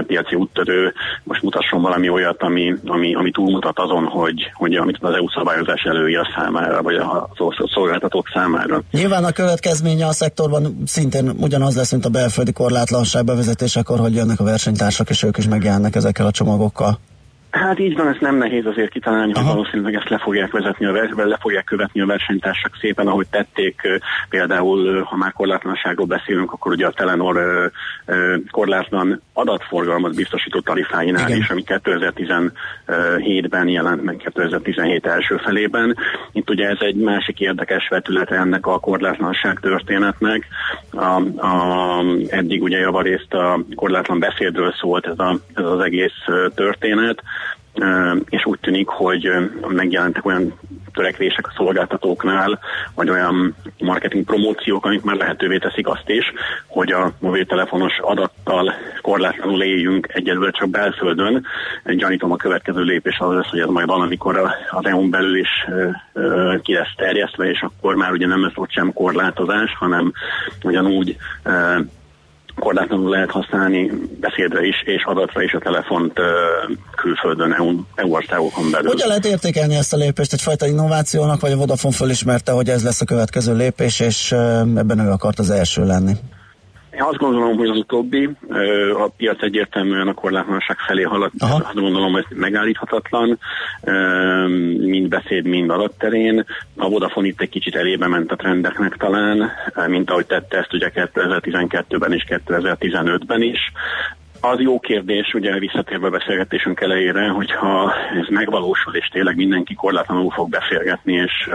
Speaker 15: piaci úttörő most mutasson valami olyat, ami, ami, ami túlmutat azon, hogy, hogy amit az EU szabályozás előírja számára, vagy a szolgáltatók számára.
Speaker 3: Nyilván a következménye a szektorban szintén ugyanaz lesz, mint a belföldi korlátlanság bevezetésekor, hogy jönnek a versenytársak, és ők is megjelennek ezekkel a csomagokkal.
Speaker 15: Hát így van, ezt nem nehéz azért kitalálni, hogy valószínűleg ezt le fogják vezetni a vers- le fogják követni a versenytársak szépen, ahogy tették például, ha már korlátlanságról beszélünk, akkor ugye a Telenor korlátlan adatforgalmat biztosító tarifáinál is, ami 2017-ben jelent meg 2017 első felében. Itt ugye ez egy másik érdekes vetülete ennek a korlátlanság történetnek. A, a, eddig ugye javarészt a korlátlan beszédről szólt ez, a, ez az egész történet, és úgy tűnik, hogy megjelentek olyan törekvések a szolgáltatóknál, vagy olyan marketing promóciók, amik már lehetővé teszik azt is, hogy a mobiltelefonos adattal korlátlanul éljünk egyelőre csak belföldön. Gyanítom a következő lépés az lesz, hogy ez majd valamikor az EU-n belül is ki lesz terjesztve, és akkor már ugye nem lesz ott sem korlátozás, hanem ugyanúgy korlátlanul lehet használni beszédre is, és adatra is a telefont külföldön, EU, EU országokon belül.
Speaker 3: Hogyan lehet értékelni ezt a lépést? Egyfajta innovációnak, vagy a Vodafone fölismerte, hogy ez lesz a következő lépés, és ebben ő akart az első lenni?
Speaker 15: Én azt gondolom, hogy az utóbbi, a piac egyértelműen a korlátlanság felé haladt, Aha. azt gondolom, hogy megállíthatatlan, mind beszéd, mind adatterén. A Vodafone itt egy kicsit elébe ment a trendeknek talán, mint ahogy tette ezt ugye 2012-ben és 2015-ben is. Az jó kérdés, ugye visszatérve a beszélgetésünk elejére, hogyha ez megvalósul, és tényleg mindenki korlátlanul fog beszélgetni, és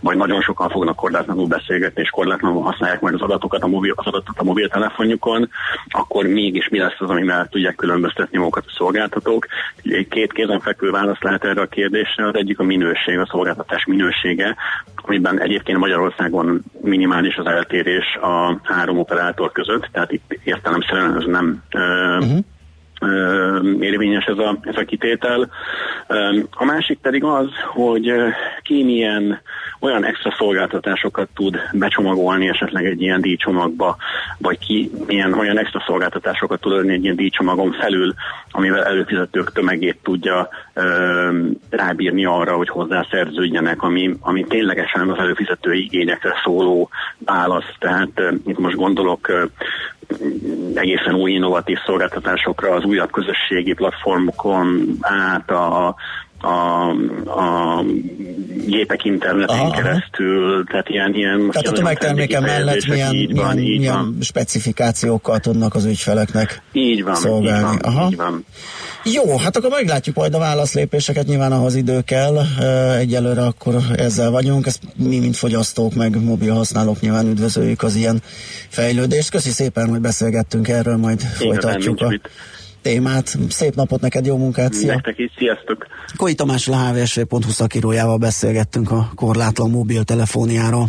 Speaker 15: majd nagyon sokan fognak korlátlanul beszélgetni, és korlátlanul használják majd az adatokat a, mobil, az adatot a mobiltelefonjukon, akkor mégis mi lesz az, ami mellett tudják különböztetni magukat a szolgáltatók. Két kézenfekvő válasz lehet erre a kérdésre, az egyik a minőség, a szolgáltatás minősége, amiben egyébként Magyarországon minimális az eltérés a három operátor között, tehát itt értelemszerűen ez nem uh-huh érvényes ez a, ez a kitétel. A másik pedig az, hogy ki milyen olyan extra szolgáltatásokat tud becsomagolni esetleg egy ilyen díjcsomagba, vagy ki milyen olyan extra szolgáltatásokat tud adni egy ilyen díjcsomagon felül, amivel előfizetők tömegét tudja rábírni arra, hogy hozzászerződjenek, ami, ami ténylegesen az előfizetői igényekre szóló válasz. Tehát itt most gondolok egészen új innovatív szolgáltatásokra az újabb közösségi platformokon át a a, a gépek internetén aha, keresztül, aha. tehát ilyen... ilyen
Speaker 3: tehát a tömegterméke mellett milyen, így milyen, van, így milyen van. specifikációkkal tudnak az ügyfeleknek
Speaker 15: így van,
Speaker 3: szolgálni.
Speaker 15: Így van, aha. Így van.
Speaker 3: Jó, hát akkor meglátjuk majd a válaszlépéseket, nyilván ahhoz idő kell. Egyelőre akkor ezzel vagyunk, ezt mi, mint fogyasztók, meg mobil használók nyilván üdvözöljük az ilyen fejlődést. Köszi szépen, hogy beszélgettünk erről, majd Én folytatjuk a témát. Szép napot neked, jó munkát,
Speaker 15: szia! Nektek is, sziasztok!
Speaker 3: Koi Tamás a hvsv.hu szakírójával beszélgettünk a korlátlan mobiltelefóniáról.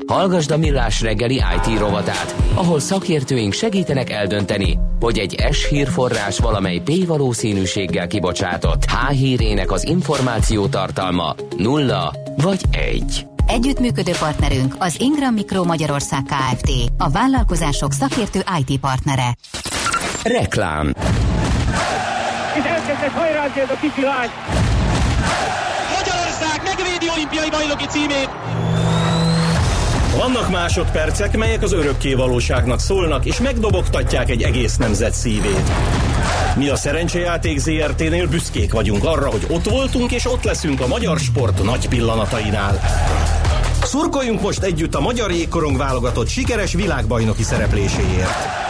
Speaker 1: Hallgasd a Millás reggeli IT rovatát, ahol szakértőink segítenek eldönteni, hogy egy S hírforrás valamely P valószínűséggel kibocsátott H hírének az információ tartalma nulla vagy egy.
Speaker 7: Együttműködő partnerünk az Ingram Micro Magyarország Kft. A vállalkozások szakértő IT partnere.
Speaker 1: Reklám.
Speaker 16: És elkezdett hajrázni ez a kicsi lány.
Speaker 17: Magyarország megvédi olimpiai bajnoki címét.
Speaker 18: Vannak másodpercek, melyek az örökké valóságnak szólnak, és megdobogtatják egy egész nemzet szívét. Mi a Szerencsejáték ZRT-nél büszkék vagyunk arra, hogy ott voltunk, és ott leszünk a magyar sport nagy pillanatainál. Szurkoljunk most együtt a magyar jégkorong válogatott sikeres világbajnoki szerepléséért.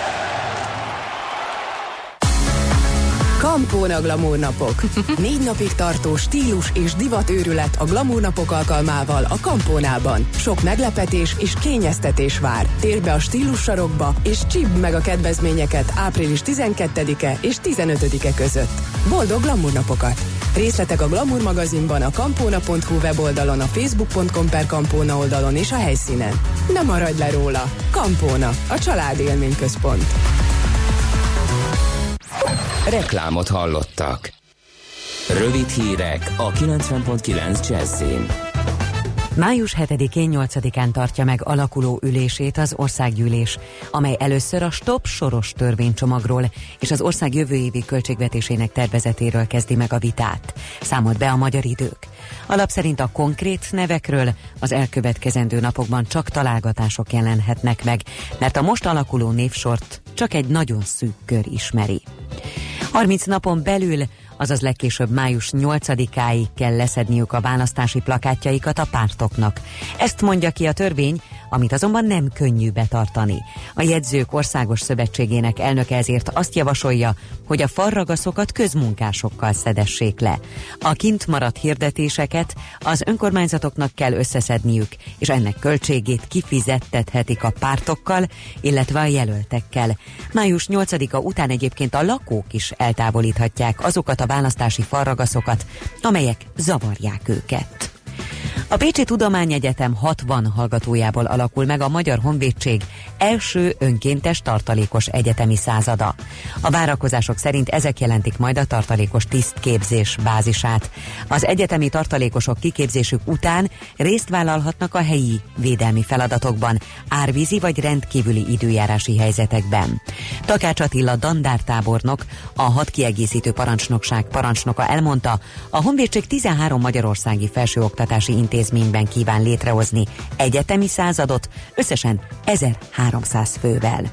Speaker 19: Kampóna Glamour napok. Négy napig tartó stílus és divatőrület a Glamour napok alkalmával a Kampónában. Sok meglepetés és kényeztetés vár. Térj be a stílus sarokba és csípd meg a kedvezményeket április 12-e és 15-e között. Boldog Glamour napokat! Részletek a Glamour magazinban, a kampóna.hu weboldalon, a facebook.com per kampóna oldalon és a helyszínen. Ne maradj le róla! Kampóna, a család élményközpont.
Speaker 1: Reklámot hallottak. Rövid hírek a 90.9 Jazzin.
Speaker 6: Május 7-én 8-án tartja meg alakuló ülését az országgyűlés, amely először a STOP soros törvénycsomagról és az ország jövő évi költségvetésének tervezetéről kezdi meg a vitát. Számolt be a magyar idők. Alap szerint a konkrét nevekről az elkövetkezendő napokban csak találgatások jelenhetnek meg, mert a most alakuló névsort csak egy nagyon szűk kör ismeri. 30 napon belül azaz legkésőbb május 8-áig kell leszedniük a választási plakátjaikat a pártoknak. Ezt mondja ki a törvény, amit azonban nem könnyű betartani. A jegyzők országos szövetségének elnöke ezért azt javasolja, hogy a farragaszokat közmunkásokkal szedessék le. A kint maradt hirdetéseket az önkormányzatoknak kell összeszedniük, és ennek költségét kifizettethetik a pártokkal, illetve a jelöltekkel. Május 8-a után egyébként a lakók is eltávolíthatják azokat a választási farragaszokat, amelyek zavarják őket. A Pécsi Tudományegyetem 60 hallgatójából alakul meg a Magyar Honvédség első önkéntes tartalékos egyetemi százada. A várakozások szerint ezek jelentik majd a tartalékos tisztképzés bázisát. Az egyetemi tartalékosok kiképzésük után részt vállalhatnak a helyi védelmi feladatokban, árvízi vagy rendkívüli időjárási helyzetekben. Takács Attila dandártábornok, a hat kiegészítő parancsnokság parancsnoka elmondta, a Honvédség 13 magyarországi felsőoktatási intézményben kíván létrehozni egyetemi századot, összesen 1300 fővel.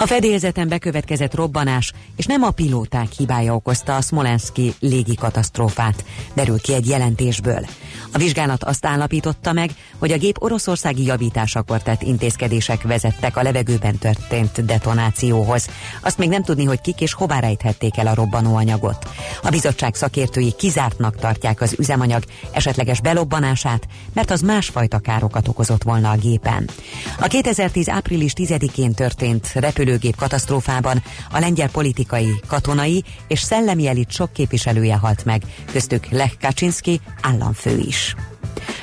Speaker 6: A fedélzeten bekövetkezett robbanás, és nem a pilóták hibája okozta a Smolenski légi katasztrófát, derül ki egy jelentésből. A vizsgálat azt állapította meg, hogy a gép oroszországi javításakor tett intézkedések vezettek a levegőben történt detonációhoz. Azt még nem tudni, hogy kik és hová rejthették el a robbanóanyagot. A bizottság szakértői kizártnak tartják az üzemanyag esetleges belobbanását, mert az másfajta károkat okozott volna a gépen. A 2010. április 10-én történt repülőgép katasztrófában a lengyel politikai, katonai és szellemi elit sok képviselője halt meg, köztük Lech Kaczynski államfő is.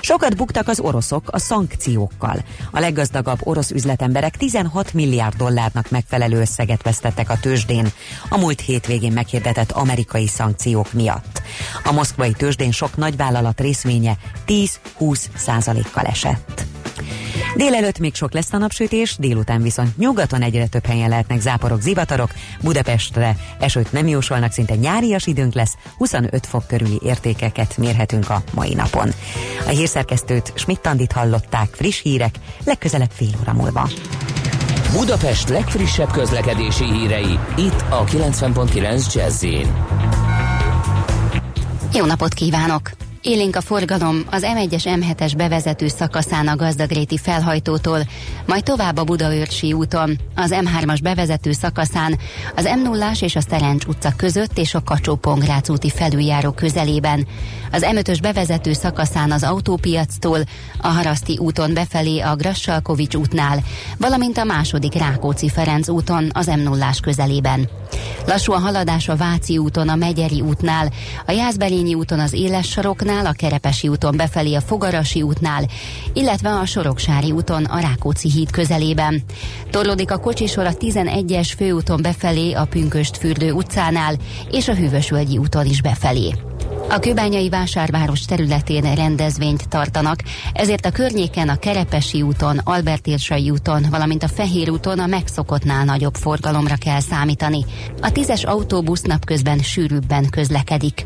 Speaker 6: Sokat buktak az oroszok a szankciókkal. A leggazdagabb orosz üzletemberek 16 milliárd dollárnak megfelelő összeget vesztettek a tőzsdén a múlt hétvégén meghirdetett amerikai szankciók miatt. A moszkvai tőzsdén sok nagyvállalat részvénye 10-20 százalékkal esett. Délelőtt még sok lesz a napsütés, délután viszont nyugaton egyre több helyen lehetnek záporok, zivatarok, Budapestre esőt nem jósolnak, szinte nyárias időnk lesz, 25 fok körüli értékeket mérhetünk a mai napon. A hírszerkesztőt Schmidt-Tandit hallották, friss hírek, legközelebb fél óra múlva.
Speaker 1: Budapest legfrissebb közlekedési hírei, itt a 90.9 jazz
Speaker 20: Jó napot kívánok! Élénk a forgalom az M1-es M7-es bevezető szakaszán a Gazdagréti felhajtótól, majd tovább a Budaörsi úton, az M3-as bevezető szakaszán, az m 0 és a Szerencs utca között és a kacsó úti felüljáró közelében, az M5-ös bevezető szakaszán az autópiactól, a Haraszti úton befelé a Grassalkovics útnál, valamint a második Rákóczi-Ferenc úton az m 0 közelében. Lassú a haladás a Váci úton, a Megyeri útnál, a Jászberényi úton az Éles saroknál, a Kerepesi úton befelé a Fogarasi útnál, illetve a Soroksári úton a Rákóczi híd közelében. Torlódik a kocsisor a 11-es főúton befelé a Pünköst fürdő utcánál, és a Hűvösvölgyi úton is befelé. A kőbányai vásárváros területén rendezvényt tartanak, ezért a környéken a Kerepesi úton, Albertérsai úton, valamint a Fehér úton a megszokottnál nagyobb forgalomra kell számítani. A tízes autóbusz napközben sűrűbben közlekedik.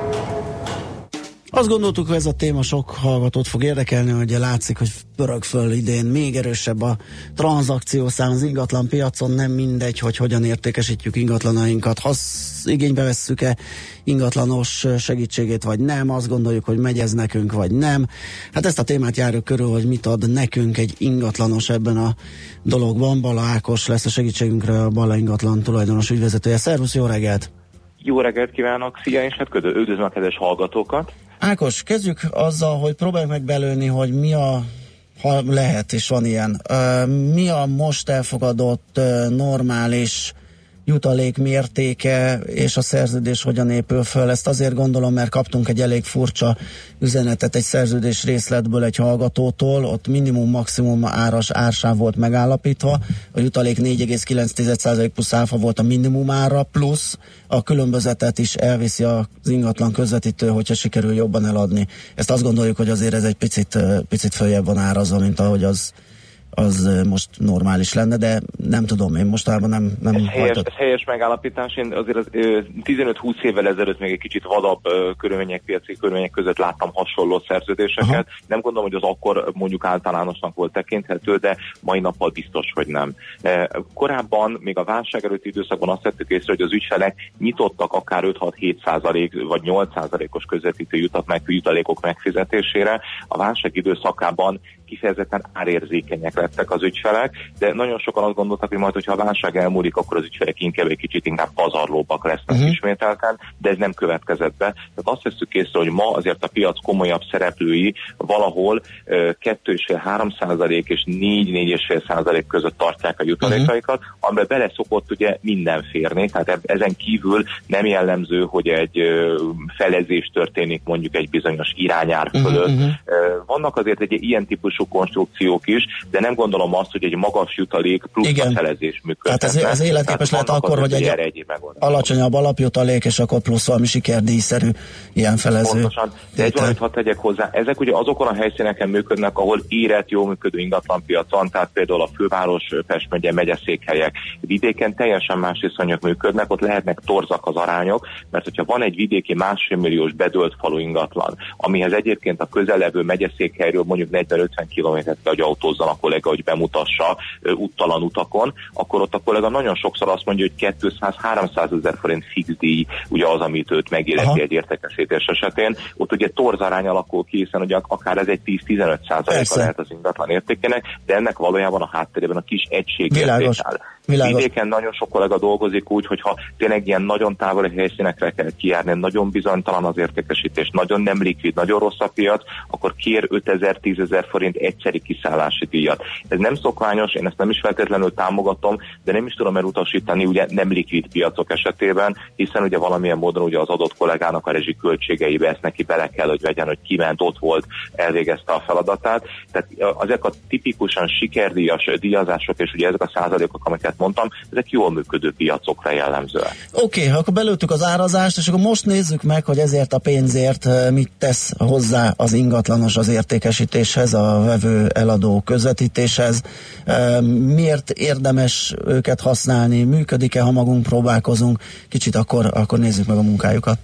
Speaker 3: Azt gondoltuk, hogy ez a téma sok hallgatót fog érdekelni, hogy látszik, hogy pörög föl idén még erősebb a tranzakciószám az ingatlan piacon, nem mindegy, hogy hogyan értékesítjük ingatlanainkat, ha igénybe vesszük-e ingatlanos segítségét, vagy nem, azt gondoljuk, hogy megy ez nekünk, vagy nem. Hát ezt a témát járjuk körül, hogy mit ad nekünk egy ingatlanos ebben a dologban. Bala Ákos lesz a segítségünkre, a Bala ingatlan tulajdonos ügyvezetője. Szervusz, jó reggelt!
Speaker 21: Jó reggelt kívánok, szia, és hát üdvözlöm a kedves hallgatókat.
Speaker 3: Ákos, kezdjük azzal, hogy próbáljuk meg belőni, hogy mi a ha lehet, és van ilyen. Mi a most elfogadott normális jutalék mértéke és a szerződés hogyan épül föl. Ezt azért gondolom, mert kaptunk egy elég furcsa üzenetet egy szerződés részletből egy hallgatótól, ott minimum, maximum áras ársáv volt megállapítva, a jutalék 4,9% plusz áfa volt a minimum ára, plusz a különbözetet is elviszi az ingatlan közvetítő, hogyha sikerül jobban eladni. Ezt azt gondoljuk, hogy azért ez egy picit, picit följebb van árazva, mint ahogy az az most normális lenne, de nem tudom, én mostában nem, nem
Speaker 21: Ez helyes,
Speaker 3: hajtott.
Speaker 21: ez helyes megállapítás. Én azért az, ö, 15-20 évvel ezelőtt még egy kicsit vadabb körülmények, piaci körülmények között láttam hasonló szerződéseket. Aha. Nem gondolom, hogy az akkor mondjuk általánosnak volt tekinthető, de mai nappal biztos, hogy nem. Korábban, még a válság előtti időszakban azt vettük észre, hogy az ügyfelek nyitottak akár 5-6-7 százalék vagy 8 százalékos közvetítő jutat meg, jutalékok megfizetésére. A válság időszakában kifejezetten árérzékenyek lettek az ügyfelek, de nagyon sokan azt gondoltak, hogy majd, hogyha a válság elmúlik, akkor az ügyfelek inkább egy kicsit inkább pazarlóbbak lesznek uh-huh. ismételten, de ez nem következett be. Tehát azt veszük észre, hogy ma azért a piac komolyabb szereplői valahol 2,5-3 százalék és 4-4,5 százalék között tartják a jutalékaikat, uh-huh. amiben bele szokott ugye minden férni, tehát ezen kívül nem jellemző, hogy egy felezés történik mondjuk egy bizonyos irányár fölött. Uh-huh. Vannak azért egy ilyen típusú konstrukciók is, de nem gondolom azt, hogy egy magas jutalék plusz
Speaker 3: Igen.
Speaker 21: a felezés működhet.
Speaker 3: Tehát ez, ez életképes lehet akkor, hogy egy
Speaker 21: megoldás.
Speaker 3: alacsonyabb alapjutalék, és akkor plusz valami sikerdíjszerű ilyen felező.
Speaker 21: Pontosan. De egy valamit hadd tegyek hozzá, ezek ugye azokon a helyszíneken működnek, ahol érett, jó működő ingatlanpiac van, tehát például a főváros, Pest megye, megyeszékhelyek. Vidéken teljesen más viszonyok működnek, ott lehetnek torzak az arányok, mert hogyha van egy vidéki másfél milliós bedölt falu ingatlan, amihez egyébként a közelevő megyeszékhelyről mondjuk 40-50 kilométert kell, hogy autózzon a kollega, hogy bemutassa úttalan utakon, akkor ott a kollega nagyon sokszor azt mondja, hogy 200-300 ezer forint fix díj, ugye az, amit őt megéleti
Speaker 3: Aha.
Speaker 21: egy értékesítés esetén. Ott ugye torzarány alakul ki, hiszen ugye akár ez egy 10-15 százaléka lehet az ingatlan értékének, de ennek valójában a háttérében a kis egység áll.
Speaker 3: Világos.
Speaker 21: Vidéken nagyon sok kollega dolgozik úgy, hogyha tényleg ilyen nagyon távoli helyszínekre kell kijárni, nagyon bizonytalan az értékesítés, nagyon nem likvid, nagyon rossz a piac, akkor kér 5000-10 ezer forint egyszeri kiszállási díjat. Ez nem szokványos, én ezt nem is feltétlenül támogatom, de nem is tudom elutasítani ugye nem likvid piacok esetében, hiszen ugye valamilyen módon ugye az adott kollégának a rezsi költségeibe ezt neki bele kell, hogy vegyen, hogy kiment, ott volt, elvégezte a feladatát. Tehát ezek a tipikusan sikerdíjas díjazások, és ugye ezek a százalékok, amiket mondtam, ezek jól működő piacokra jellemzőek.
Speaker 3: Oké, okay, akkor belőttük az árazást, és akkor most nézzük meg, hogy ezért a pénzért mit tesz hozzá az ingatlanos az értékesítéshez, a vevő eladó közvetítéshez. Miért érdemes őket használni? Működik-e, ha magunk próbálkozunk? Kicsit akkor, akkor nézzük meg a munkájukat.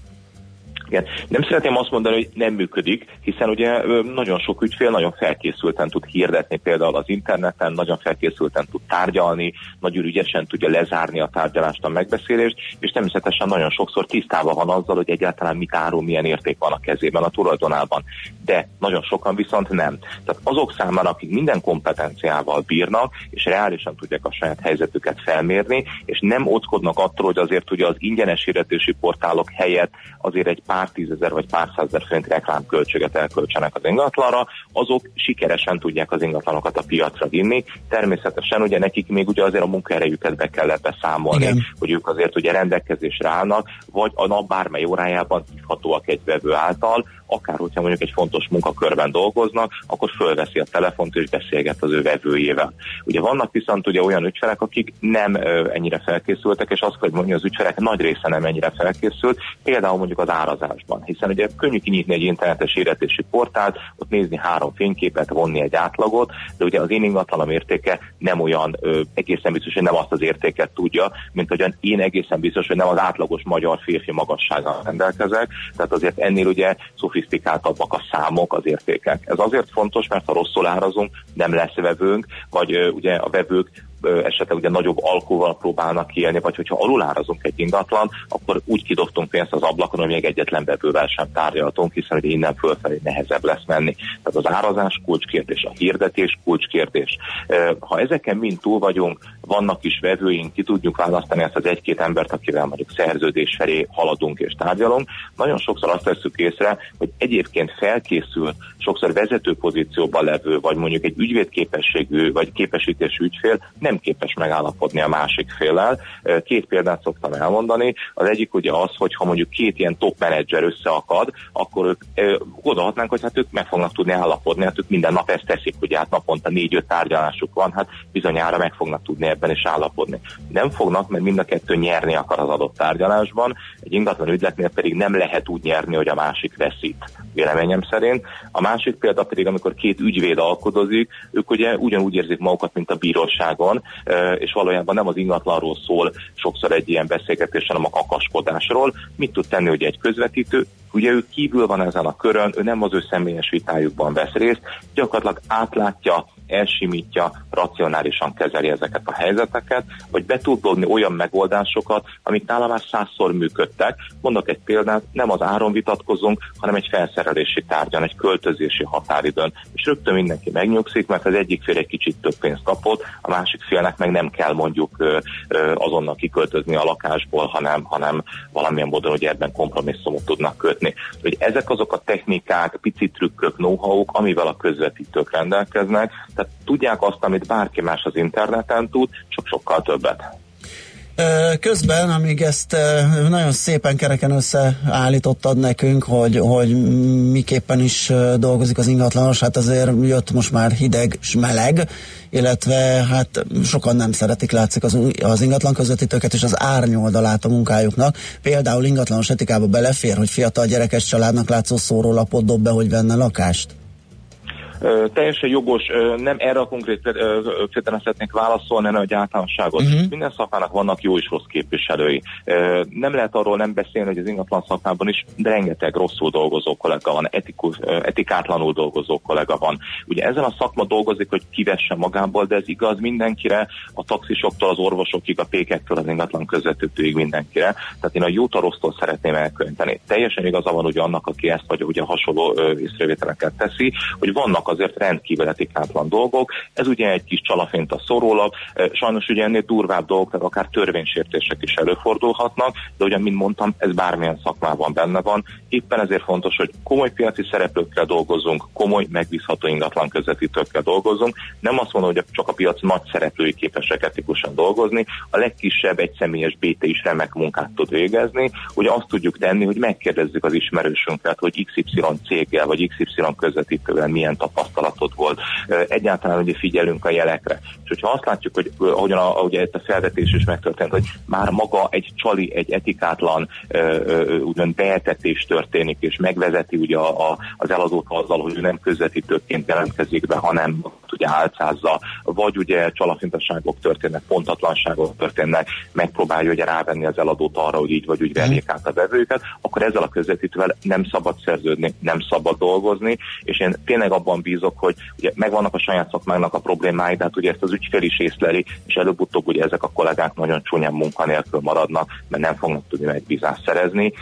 Speaker 21: Igen. Nem szeretném azt mondani, hogy nem működik, hiszen ugye nagyon sok ügyfél nagyon felkészülten tud hirdetni például az interneten, nagyon felkészülten tud tárgyalni, nagyon ügyesen tudja lezárni a tárgyalást, a megbeszélést, és természetesen nagyon sokszor tisztában van azzal, hogy egyáltalán mit árul, milyen érték van a kezében, a tulajdonában. De nagyon sokan viszont nem. Tehát azok számára, akik minden kompetenciával bírnak, és reálisan tudják a saját helyzetüket felmérni, és nem ockodnak attól, hogy azért ugye az ingyenes hirdetési portálok helyett azért egy pár tízezer vagy pár százezer forint reklámköltséget elköltsenek az ingatlanra, azok sikeresen tudják az ingatlanokat a piacra vinni. Természetesen ugye nekik még ugye azért a munkaerejüket be kell ebbe számolni,
Speaker 3: Igen.
Speaker 21: hogy ők azért ugye rendelkezésre állnak, vagy a nap bármely órájában hívhatóak egy vevő által, akár hogyha mondjuk egy fontos munkakörben dolgoznak, akkor fölveszi a telefont és beszélget az ő vevőjével. Ugye vannak viszont ugye olyan ügyfelek, akik nem ö, ennyire felkészültek, és azt kell, mondja, az ügyfelek nagy része nem ennyire felkészült, például mondjuk az árazásban, hiszen ugye könnyű kinyitni egy internetes hirdetési portált, ott nézni három fényképet, vonni egy átlagot, de ugye az én ingatlanom értéke nem olyan, ö, egészen biztos, hogy nem azt az értéket tudja, mint hogyan én egészen biztos, hogy nem az átlagos magyar férfi magassággal rendelkezek, tehát azért ennél ugye szofisztikáltabbak a számok, az értékek. Ez azért fontos, mert ha rosszul árazunk, nem lesz vevőnk, vagy ugye a vevők esetleg ugye nagyobb alkóval próbálnak élni, vagy hogyha alulárazunk egy ingatlan, akkor úgy kidobtunk pénzt az ablakon, hogy még egyetlen vevővel sem tárgyaltunk, hiszen ugye innen fölfelé nehezebb lesz menni. Tehát az árazás kulcskérdés, a hirdetés kulcskérdés. Ha ezeken mind túl vagyunk, vannak is vevőink, ki tudjuk választani ezt az egy-két embert, akivel mondjuk szerződés felé haladunk és tárgyalunk. Nagyon sokszor azt veszük észre, hogy egyébként felkészült, sokszor vezető pozícióban levő, vagy mondjuk egy ügyvédképességű, vagy képesítésű ügyfél nem képes megállapodni a másik féllel. Ö, Két példát szoktam elmondani. Az egyik ugye az, hogy ha mondjuk két ilyen top menedzser összeakad, akkor ők ö, odahatnánk, hogy hát ők meg fognak tudni állapodni, hát ők minden nap ezt teszik, ugye hát naponta négy-öt tárgyalásuk van, hát bizonyára meg fognak tudni ebben is állapodni. Nem fognak, mert mind a kettő nyerni akar az adott tárgyalásban, egy ingatlan ügyletnél pedig nem lehet úgy nyerni, hogy a másik veszít, véleményem szerint. A másik példa pedig, amikor két ügyvéd alkodozik, ők ugye ugyanúgy érzik magukat, mint a bíróságon, ö, és valójában nem az ingatlanról szól sokszor egy ilyen beszélgetés, hanem a kakaskodásról. Mit tud tenni ugye egy közvetítő? Ugye ő kívül van ezen a körön, ő nem az ő személyes vitájukban vesz részt, gyakorlatilag átlátja, elsimítja, racionálisan kezeli ezeket a helyzeteket, vagy be tud dobni olyan megoldásokat, amik nála már százszor működtek. Mondok egy példát, nem az áron vitatkozunk, hanem egy felszerelési tárgyan, egy költözési határidőn. És rögtön mindenki megnyugszik, mert az egyik fél egy kicsit több pénzt kapott, a másik félnek meg nem kell mondjuk azonnal kiköltözni a lakásból, hanem, hanem valamilyen módon, hogy ebben kompromisszumot tudnak kötni. Hogy ezek azok a technikák, pici trükkök, know-how-k, amivel a közvetítők rendelkeznek, tehát tudják azt, amit bárki más az interneten tud, csak sokkal többet.
Speaker 3: Közben, amíg ezt nagyon szépen kereken összeállítottad nekünk, hogy, hogy miképpen is dolgozik az ingatlanos, hát azért jött most már hideg és meleg, illetve hát sokan nem szeretik, látszik az, az ingatlan közvetítőket és az árnyoldalát a munkájuknak. Például ingatlanos etikába belefér, hogy fiatal gyerekes családnak látszó szórólapot dob be, hogy venne lakást.
Speaker 21: Teljesen jogos, nem erre a konkrét feltétlenül szeretnék válaszolni, hanem egy általánosságot. Uh-huh. Minden szakmának vannak jó és rossz képviselői. Nem lehet arról nem beszélni, hogy az ingatlan szakmában is de rengeteg rosszul dolgozó kollega van, etikus, etikátlanul dolgozó kollega van. Ugye ezen a szakma dolgozik, hogy kivesse magából, de ez igaz mindenkire, a taxisoktól az orvosokig, a pékektől az ingatlan közvetítőig mindenkire. Tehát én a jót a rossztól szeretném elkönteni. Teljesen igaza van ugye annak, aki ezt vagy ugye hasonló észrevételeket teszi, hogy vannak vannak azért rendkívül etikátlan dolgok. Ez ugye egy kis csalafint a szórólap, sajnos ugye ennél durvább dolgok, tehát akár törvénysértések is előfordulhatnak, de ugyan, mint mondtam, ez bármilyen szakmában benne van. Éppen ezért fontos, hogy komoly piaci szereplőkkel dolgozunk, komoly, megbízható ingatlan közvetítőkkel dolgozunk. Nem azt mondom, hogy csak a piac nagy szereplői képesek etikusan dolgozni, a legkisebb egyszemélyes BT is remek munkát tud végezni. Ugye azt tudjuk tenni, hogy megkérdezzük az ismerősünket, hogy XY céggel vagy XY közvetítővel milyen tapasztalatod volt. Egyáltalán ugye figyelünk a jelekre. És hogyha azt látjuk, hogy ahogyan a, ugye itt a felvetés is megtörtént, hogy már maga egy csali, egy etikátlan ugyan beetetés történik, és megvezeti ugye a, a, az eladót azzal, hogy ő nem közvetítőként jelentkezik be, hanem ugye álcázza, vagy ugye csalafintaságok történnek, pontatlanságok történnek, megpróbálja ugye rávenni az eladót arra, hogy így vagy úgy verjék át a vevőket, akkor ezzel a közvetítővel nem szabad szerződni, nem szabad dolgozni, és én tényleg abban bízok, hogy ugye megvannak a saját szakmának a problémái, de hát ugye ezt az ügyfél is észleli, és előbb-utóbb ugye ezek a kollégák nagyon csúnyán munkanélkül maradnak, mert nem fognak tudni megbízást szerezni,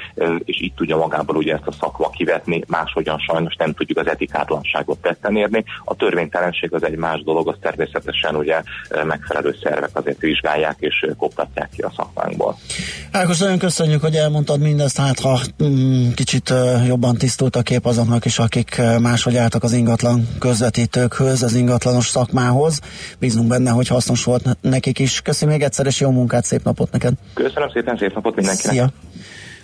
Speaker 21: és így tudja magából ugye ezt a szakma kivetni, máshogyan sajnos nem tudjuk az etikátlanságot tetten érni. A törvénytelenség az egy más dolog, az természetesen ugye megfelelő szervek azért vizsgálják és koptatják ki a szakmánkból.
Speaker 3: Ákos, nagyon köszönjük, hogy elmondtad mindezt, hát ha mm, kicsit jobban tisztult a kép azoknak is, akik máshogy álltak az ingatlan közvetítőkhöz, az ingatlanos szakmához. Bízunk benne, hogy hasznos volt nekik is. Köszönöm még egyszer, és jó munkát, szép napot neked!
Speaker 21: Köszönöm szépen, szép napot mindenkinek!
Speaker 3: Szia!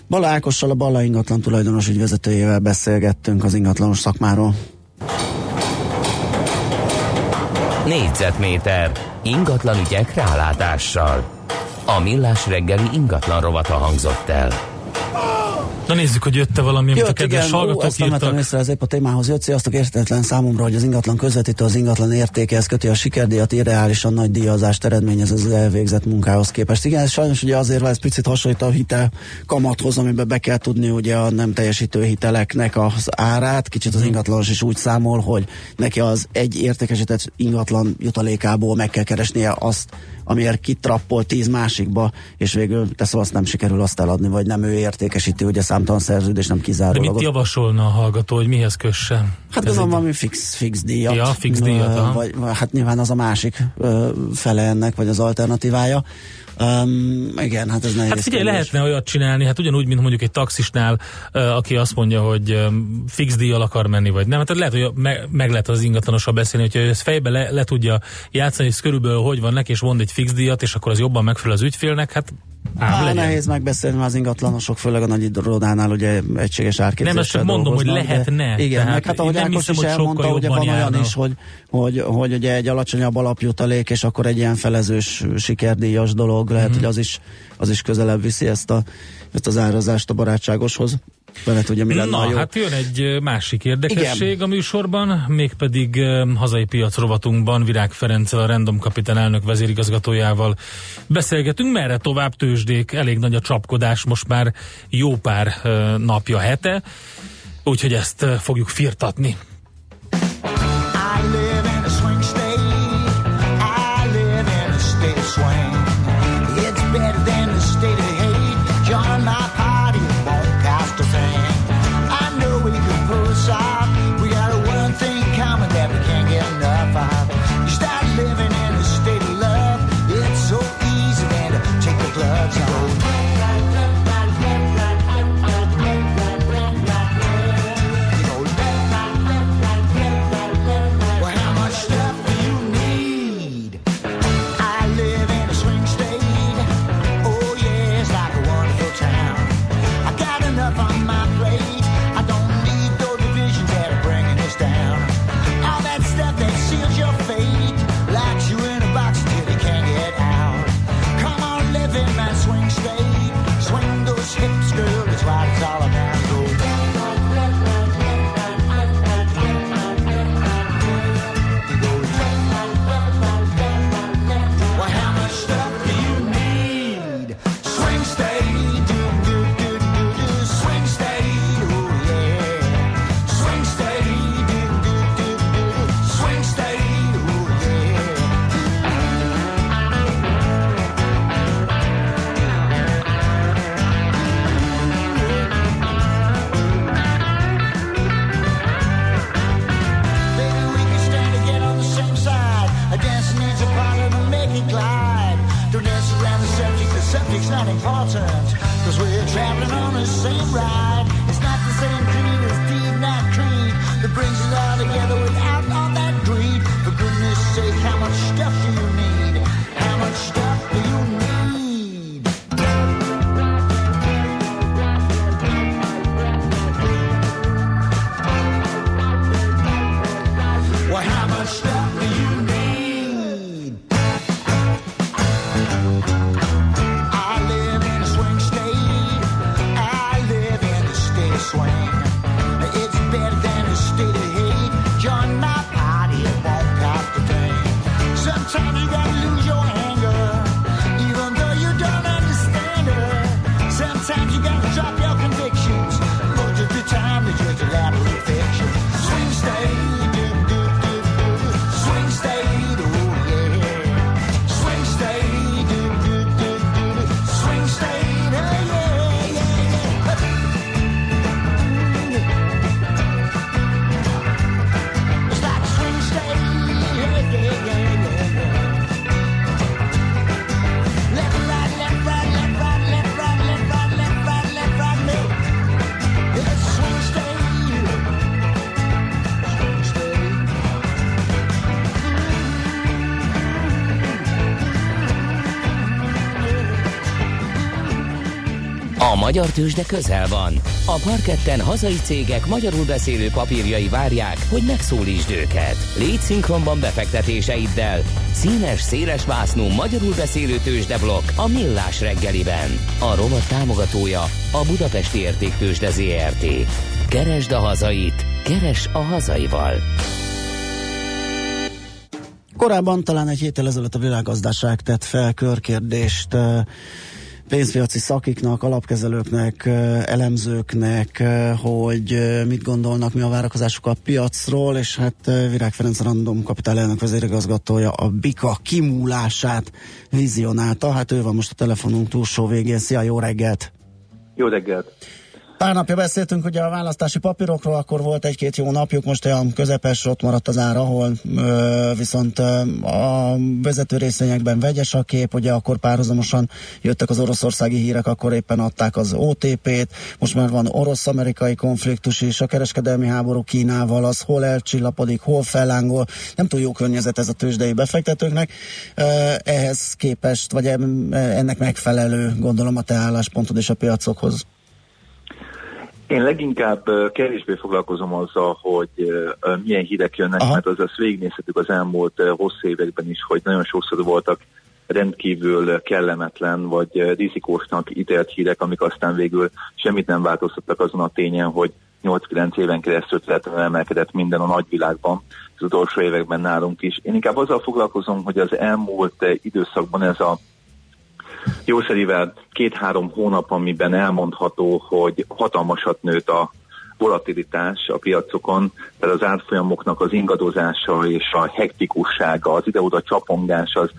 Speaker 3: Bala Ákossal, a Balla ingatlan tulajdonos ügyvezetőjével beszélgettünk az ingatlanos szakmáról.
Speaker 1: Négyzetméter ingatlan ügyek rálátással. A millás reggeli ingatlan rovata hangzott el.
Speaker 4: Na nézzük, hogy jött-e valami, amit a kedves
Speaker 3: igen,
Speaker 4: hallgatók
Speaker 3: ó, azt nem vettem észre, ez épp a témához jött, sziasztok, értetlen számomra, hogy az ingatlan közvetítő az ingatlan értékehez köti a sikerdíjat, irreálisan nagy díjazást eredményez az elvégzett munkához képest. Igen, ez sajnos ugye azért, ez picit hasonlít a hitel kamathoz, amiben be kell tudni ugye a nem teljesítő hiteleknek az árát, kicsit az ingatlanos is úgy számol, hogy neki az egy értékesített ingatlan jutalékából meg kell keresnie azt, amiért kitrappol tíz másikba, és végül teszem azt nem sikerül azt eladni, vagy nem ő értékesíti, ugye számtalan szerződés, nem
Speaker 4: De
Speaker 3: kizárólag.
Speaker 4: mit javasolna a hallgató, hogy mihez kösse?
Speaker 3: Hát
Speaker 4: Ez
Speaker 3: gondolom
Speaker 4: egy-
Speaker 3: valami fix, fix díjat.
Speaker 4: Ja, fix díjat, aha.
Speaker 3: vagy, hát nyilván az a másik fele ennek, vagy az alternatívája. Um, igen, hát ez nehéz
Speaker 4: Hát figyelj,
Speaker 3: kérdés.
Speaker 4: lehetne olyat csinálni, hát ugyanúgy, mint mondjuk egy taxisnál, aki azt mondja, hogy fix díjjal akar menni, vagy nem. Hát lehet, hogy me- meg lehet az ingatlanossal beszélni, hogyha ezt fejbe le, le tudja játszani, hogy ez körülbelül hogy van neki, és mond egy fix díjat, és akkor az jobban megfelel az ügyfélnek, hát ám
Speaker 3: Á,
Speaker 4: legyen.
Speaker 3: nehéz megbeszélni, mert az ingatlanosok, főleg a nagy irodánál ugye egységes árképzéssel
Speaker 4: Nem, ezt csak mondom, hogy
Speaker 3: dolgoznak, de-
Speaker 4: lehetne.
Speaker 3: Igen,
Speaker 4: Tehát
Speaker 3: meg hát ahogy Ákos
Speaker 4: hiszem,
Speaker 3: is
Speaker 4: hogy sokkal
Speaker 3: elmondta, ugye van
Speaker 4: jobban
Speaker 3: olyan
Speaker 4: járna.
Speaker 3: is, hogy, hogy, hogy ugye egy alacsonyabb alapjutalék, és akkor egy ilyen felezős sikerdíjas dolog, lehet,
Speaker 4: Mhm.
Speaker 3: hogy az is, az is közelebb viszi ezt, a, ezt az árazást a barátságoshoz. Lehet, ugye mi lenne a
Speaker 4: Na,
Speaker 3: jó.
Speaker 4: hát jön egy másik érdekesség
Speaker 3: Igen.
Speaker 4: a műsorban, mégpedig ö, hazai piac rovatunkban Virág Ferenccel, a Random Capital elnök vezérigazgatójával beszélgetünk, merre tovább tőzsdék, elég nagy a csapkodás most már jó pár ö, napja, hete, úgyhogy ezt ö, fogjuk firtatni.
Speaker 5: traveling on the same ride. It's not the same thing.
Speaker 1: Magyar tőzsde közel van. A parketten hazai cégek magyarul beszélő papírjai várják, hogy megszólítsd őket. Légy szinkronban befektetéseiddel. Színes, széles vásznú magyarul beszélő tőzsdeblokk a Millás reggeliben. A rovat támogatója a Budapesti Értéktőzsde ZRT. Keresd a hazait, keres a hazaival.
Speaker 3: Korábban talán egy héttel ezelőtt a világgazdaság tett fel körkérdést pénzpiaci szakiknak, alapkezelőknek, elemzőknek, hogy mit gondolnak, mi a várakozásuk a piacról, és hát Virág Ferenc Random Kapitál elnök vezérigazgatója a BIKA kimúlását vizionálta. Hát ő van most a telefonunk túlsó végén. Szia, jó reggelt!
Speaker 22: Jó reggelt!
Speaker 3: Pár napja beszéltünk ugye a választási papírokról, akkor volt egy-két jó napjuk, most olyan közepes, ott maradt az ár, ahol ö, viszont ö, a vezető részvényekben vegyes a kép, ugye akkor párhuzamosan jöttek az oroszországi hírek, akkor éppen adták az OTP-t, most már van orosz-amerikai konfliktus is, a kereskedelmi háború Kínával, az hol elcsillapodik, hol fellángol, nem túl jó környezet ez a tőzsdei befektetőknek, Ö, ehhez képest, vagy ennek megfelelő, gondolom a te álláspontod és a piacokhoz.
Speaker 22: Én leginkább kevésbé foglalkozom azzal, hogy milyen hírek jönnek,
Speaker 3: Aha.
Speaker 22: mert az azt végignézhetjük az elmúlt hosszú években is, hogy nagyon sokszor voltak rendkívül kellemetlen vagy rizikósnak ítélt hírek, amik aztán végül semmit nem változtattak azon a tényen, hogy 8-9 éven keresztül feltétlenül emelkedett minden a nagyvilágban, az utolsó években nálunk is. Én inkább azzal foglalkozom, hogy az elmúlt időszakban ez a jószerivel két-három hónap, amiben elmondható, hogy hatalmasat nőtt a volatilitás a piacokon, tehát az árfolyamoknak az ingadozása és a hektikussága, az ide-oda csapongás az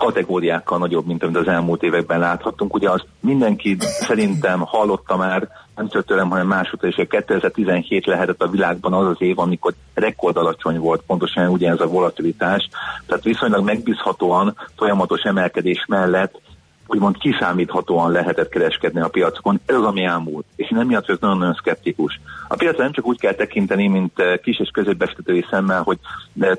Speaker 22: kategóriákkal nagyobb, mint amit az elmúlt években láthattunk. Ugye azt mindenki szerintem hallotta már, nem csak tőlem, hanem is, hogy 2017 lehetett a világban az az év, amikor rekord alacsony volt pontosan ugye ez a volatilitás. Tehát viszonylag megbízhatóan folyamatos emelkedés mellett úgymond kiszámíthatóan lehetett kereskedni a piacokon. Ez az, ami elmúlt. És én emiatt vagyok nagyon-nagyon szkeptikus. A piacra nem csak úgy kell tekinteni, mint eh, kis és középbefektetői szemmel, hogy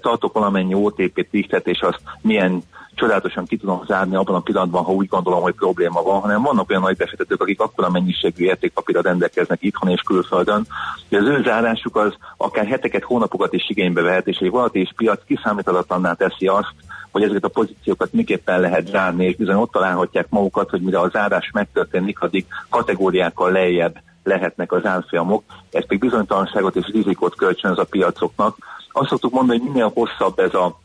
Speaker 22: tartok valamennyi OTP-t, lichtet, és azt milyen csodálatosan ki tudom zárni abban a pillanatban, ha úgy gondolom, hogy probléma van, hanem vannak olyan nagy befektetők, akik akkora mennyiségű értékpapírra rendelkeznek itthon és külföldön, hogy az ő zárásuk az akár heteket, hónapokat is igénybe vehet, és egy volatilis piac kiszámíthatatlanná teszi azt, hogy ezeket a pozíciókat miképpen lehet zárni, és bizony ott találhatják magukat, hogy mire a zárás megtörténik, addig kategóriákkal lejjebb lehetnek az árfolyamok, ez pedig bizonytalanságot és rizikót kölcsönöz a piacoknak. Azt szoktuk mondani, hogy minél hosszabb ez a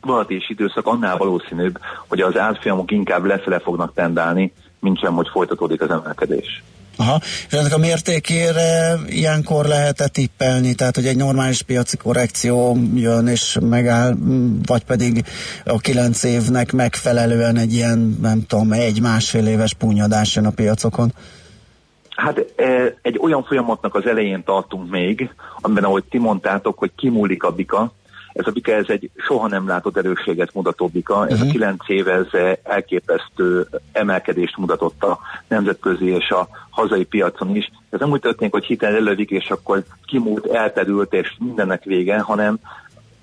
Speaker 22: volatilis időszak, annál valószínűbb, hogy az árfolyamok inkább lefele fognak tendálni, mint sem, hogy folytatódik az emelkedés.
Speaker 3: Aha, és ennek a mértékére ilyenkor lehet-e tippelni, tehát hogy egy normális piaci korrekció jön és megáll, vagy pedig a kilenc évnek megfelelően egy ilyen, nem tudom, egy-másfél éves punyadás jön a piacokon?
Speaker 22: Hát e, egy olyan folyamatnak az elején tartunk még, amiben ahogy ti mondtátok, hogy kimúlik a bika, Ez a bika, ez egy soha nem látott erősséget mutató bika, ez a kilenc év, ez elképesztő emelkedést mutatott a nemzetközi és a hazai piacon is. Ez nem úgy történik, hogy hitel elődik, és akkor kimúlt, elterült, és mindennek vége, hanem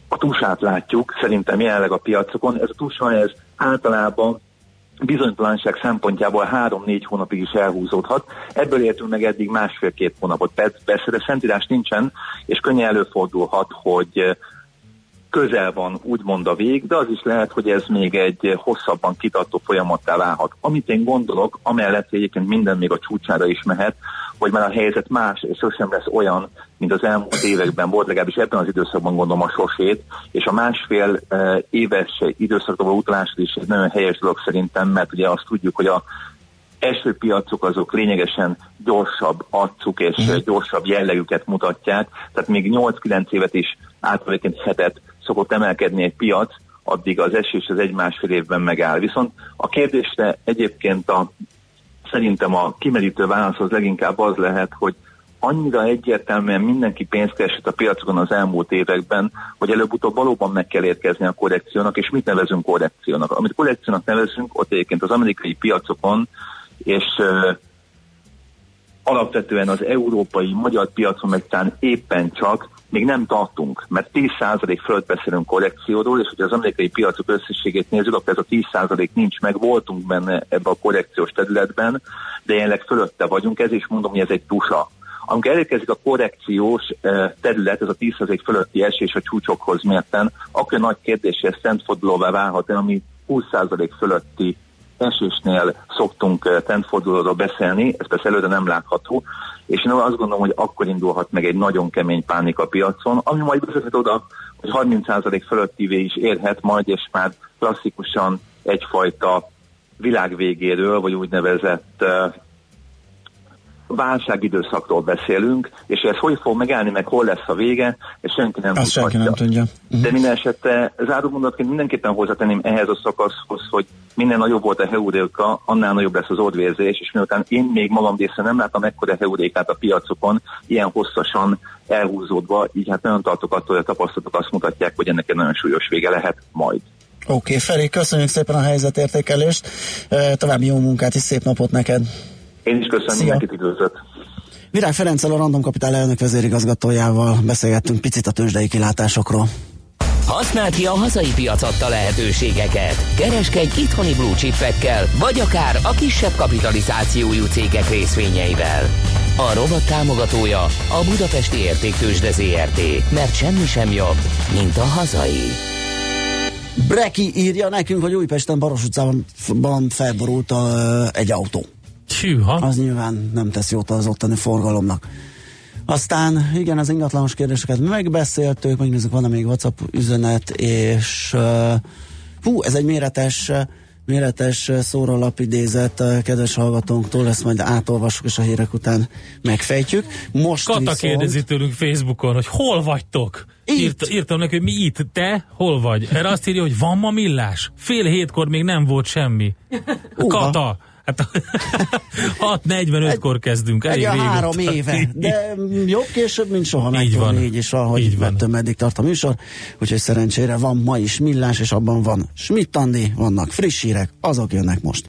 Speaker 22: a tusát látjuk, szerintem jelenleg a piacokon. Ez a tusa, ez általában bizonytalanság szempontjából három-négy hónapig is elhúzódhat. Ebből értünk meg eddig másfél-két hónapot. Persze, de szentírás nincsen, és könnyen előfordulhat, hogy közel van úgymond a vég, de az is lehet, hogy ez még egy hosszabban kitartó folyamattá válhat. Amit én gondolok, amellett hogy egyébként minden még a csúcsára is mehet, hogy már a helyzet más, és sosem lesz olyan, mint az elmúlt években volt, legalábbis ebben az időszakban gondolom a sosét, és a másfél uh, éves időszakban való utalás is egy nagyon helyes dolog szerintem, mert ugye azt tudjuk, hogy a első piacok azok lényegesen gyorsabb arcuk és uh gyorsabb jellegüket mutatják, tehát még 8-9 évet is általában hetet szokott emelkedni egy piac, addig az esés az egy-másfél évben megáll. Viszont a kérdésre egyébként a, szerintem a kimerítő válasz az leginkább az lehet, hogy annyira egyértelműen mindenki pénzt keresett a piacokon az elmúlt években, hogy előbb-utóbb valóban meg kell érkezni a korrekciónak, és mit nevezünk korrekciónak. Amit korrekciónak nevezünk, ott egyébként az amerikai piacokon, és uh, alapvetően az európai, magyar piacon meg talán éppen csak még nem tartunk, mert 10% fölött beszélünk korrekcióról, és hogyha az amerikai piacok összességét nézzük, akkor ez a 10% nincs meg, voltunk benne ebbe a korrekciós területben, de jelenleg fölötte vagyunk, ez is mondom, hogy ez egy tusa. Amikor elérkezik a korrekciós terület, ez a 10% fölötti esés a csúcsokhoz mérten, akkor nagy kérdés, hogy ez szentfordulóvá válhat ami 20% fölötti esésnél szoktunk tentfordulóról beszélni, ez persze előre nem látható, és én azt gondolom, hogy akkor indulhat meg egy nagyon kemény pánik a piacon, ami majd vezethet oda, hogy 30% fölöttivé is érhet majd, és már klasszikusan egyfajta világ végéről, vagy úgynevezett válságidőszakról beszélünk, és ez hogy fog megállni, meg hol lesz a vége, és senki nem
Speaker 3: Azt senki nem tudja.
Speaker 22: Uh-huh. De minden esetre zárómondatként mindenképpen hozzátenném ehhez a szakaszhoz, hogy minél nagyobb volt a heuréka, annál nagyobb lesz az orvérzés, és miután én még magam része nem láttam ekkora heurékát a piacokon, ilyen hosszasan elhúzódva, így hát nagyon tartok attól, hogy a tapasztalatok azt mutatják, hogy ennek egy nagyon súlyos vége lehet majd.
Speaker 3: Oké, okay, Feri, köszönjük szépen a helyzetértékelést, további jó munkát és szép napot neked!
Speaker 22: Én is köszönöm, Szia. mindenkit üdvözlök.
Speaker 3: Virág Ferenccel a Random Kapitál elnök vezérigazgatójával beszélgettünk picit a tőzsdei kilátásokról.
Speaker 1: Használd ki a hazai piac adta lehetőségeket. Kereskedj itthoni blue chipekkel, vagy akár a kisebb kapitalizációjú cégek részvényeivel. A rovat támogatója a Budapesti Értéktősde ZRT, mert semmi sem jobb, mint a hazai.
Speaker 3: Breki írja nekünk, hogy Újpesten Baros utcában felborult a, egy autó.
Speaker 4: Hűha.
Speaker 3: Az nyilván nem tesz jót az ottani forgalomnak. Aztán igen, az ingatlanos kérdéseket megbeszéltük, megnézzük, van-e még WhatsApp üzenet, és uh, hú, ez egy méretes méretes szórólap idézet a kedves hallgatónktól, ezt majd átolvassuk, és a hírek után megfejtjük. Most
Speaker 4: Kata
Speaker 3: viszont...
Speaker 4: kérdezi tőlünk Facebookon, hogy hol vagytok? Írt, írtam neki, hogy mi itt, te hol vagy? Erre azt írja, hogy van ma millás. Fél hétkor még nem volt semmi. Kata, Hát 6.45-kor kezdünk.
Speaker 3: Elég egy három éve, de jobb később, mint soha meg így van. Így is van, hogy így van. meddig tart a műsor. Úgyhogy szerencsére van ma is millás, és abban van Schmidt Andi, vannak friss hírek, azok jönnek most.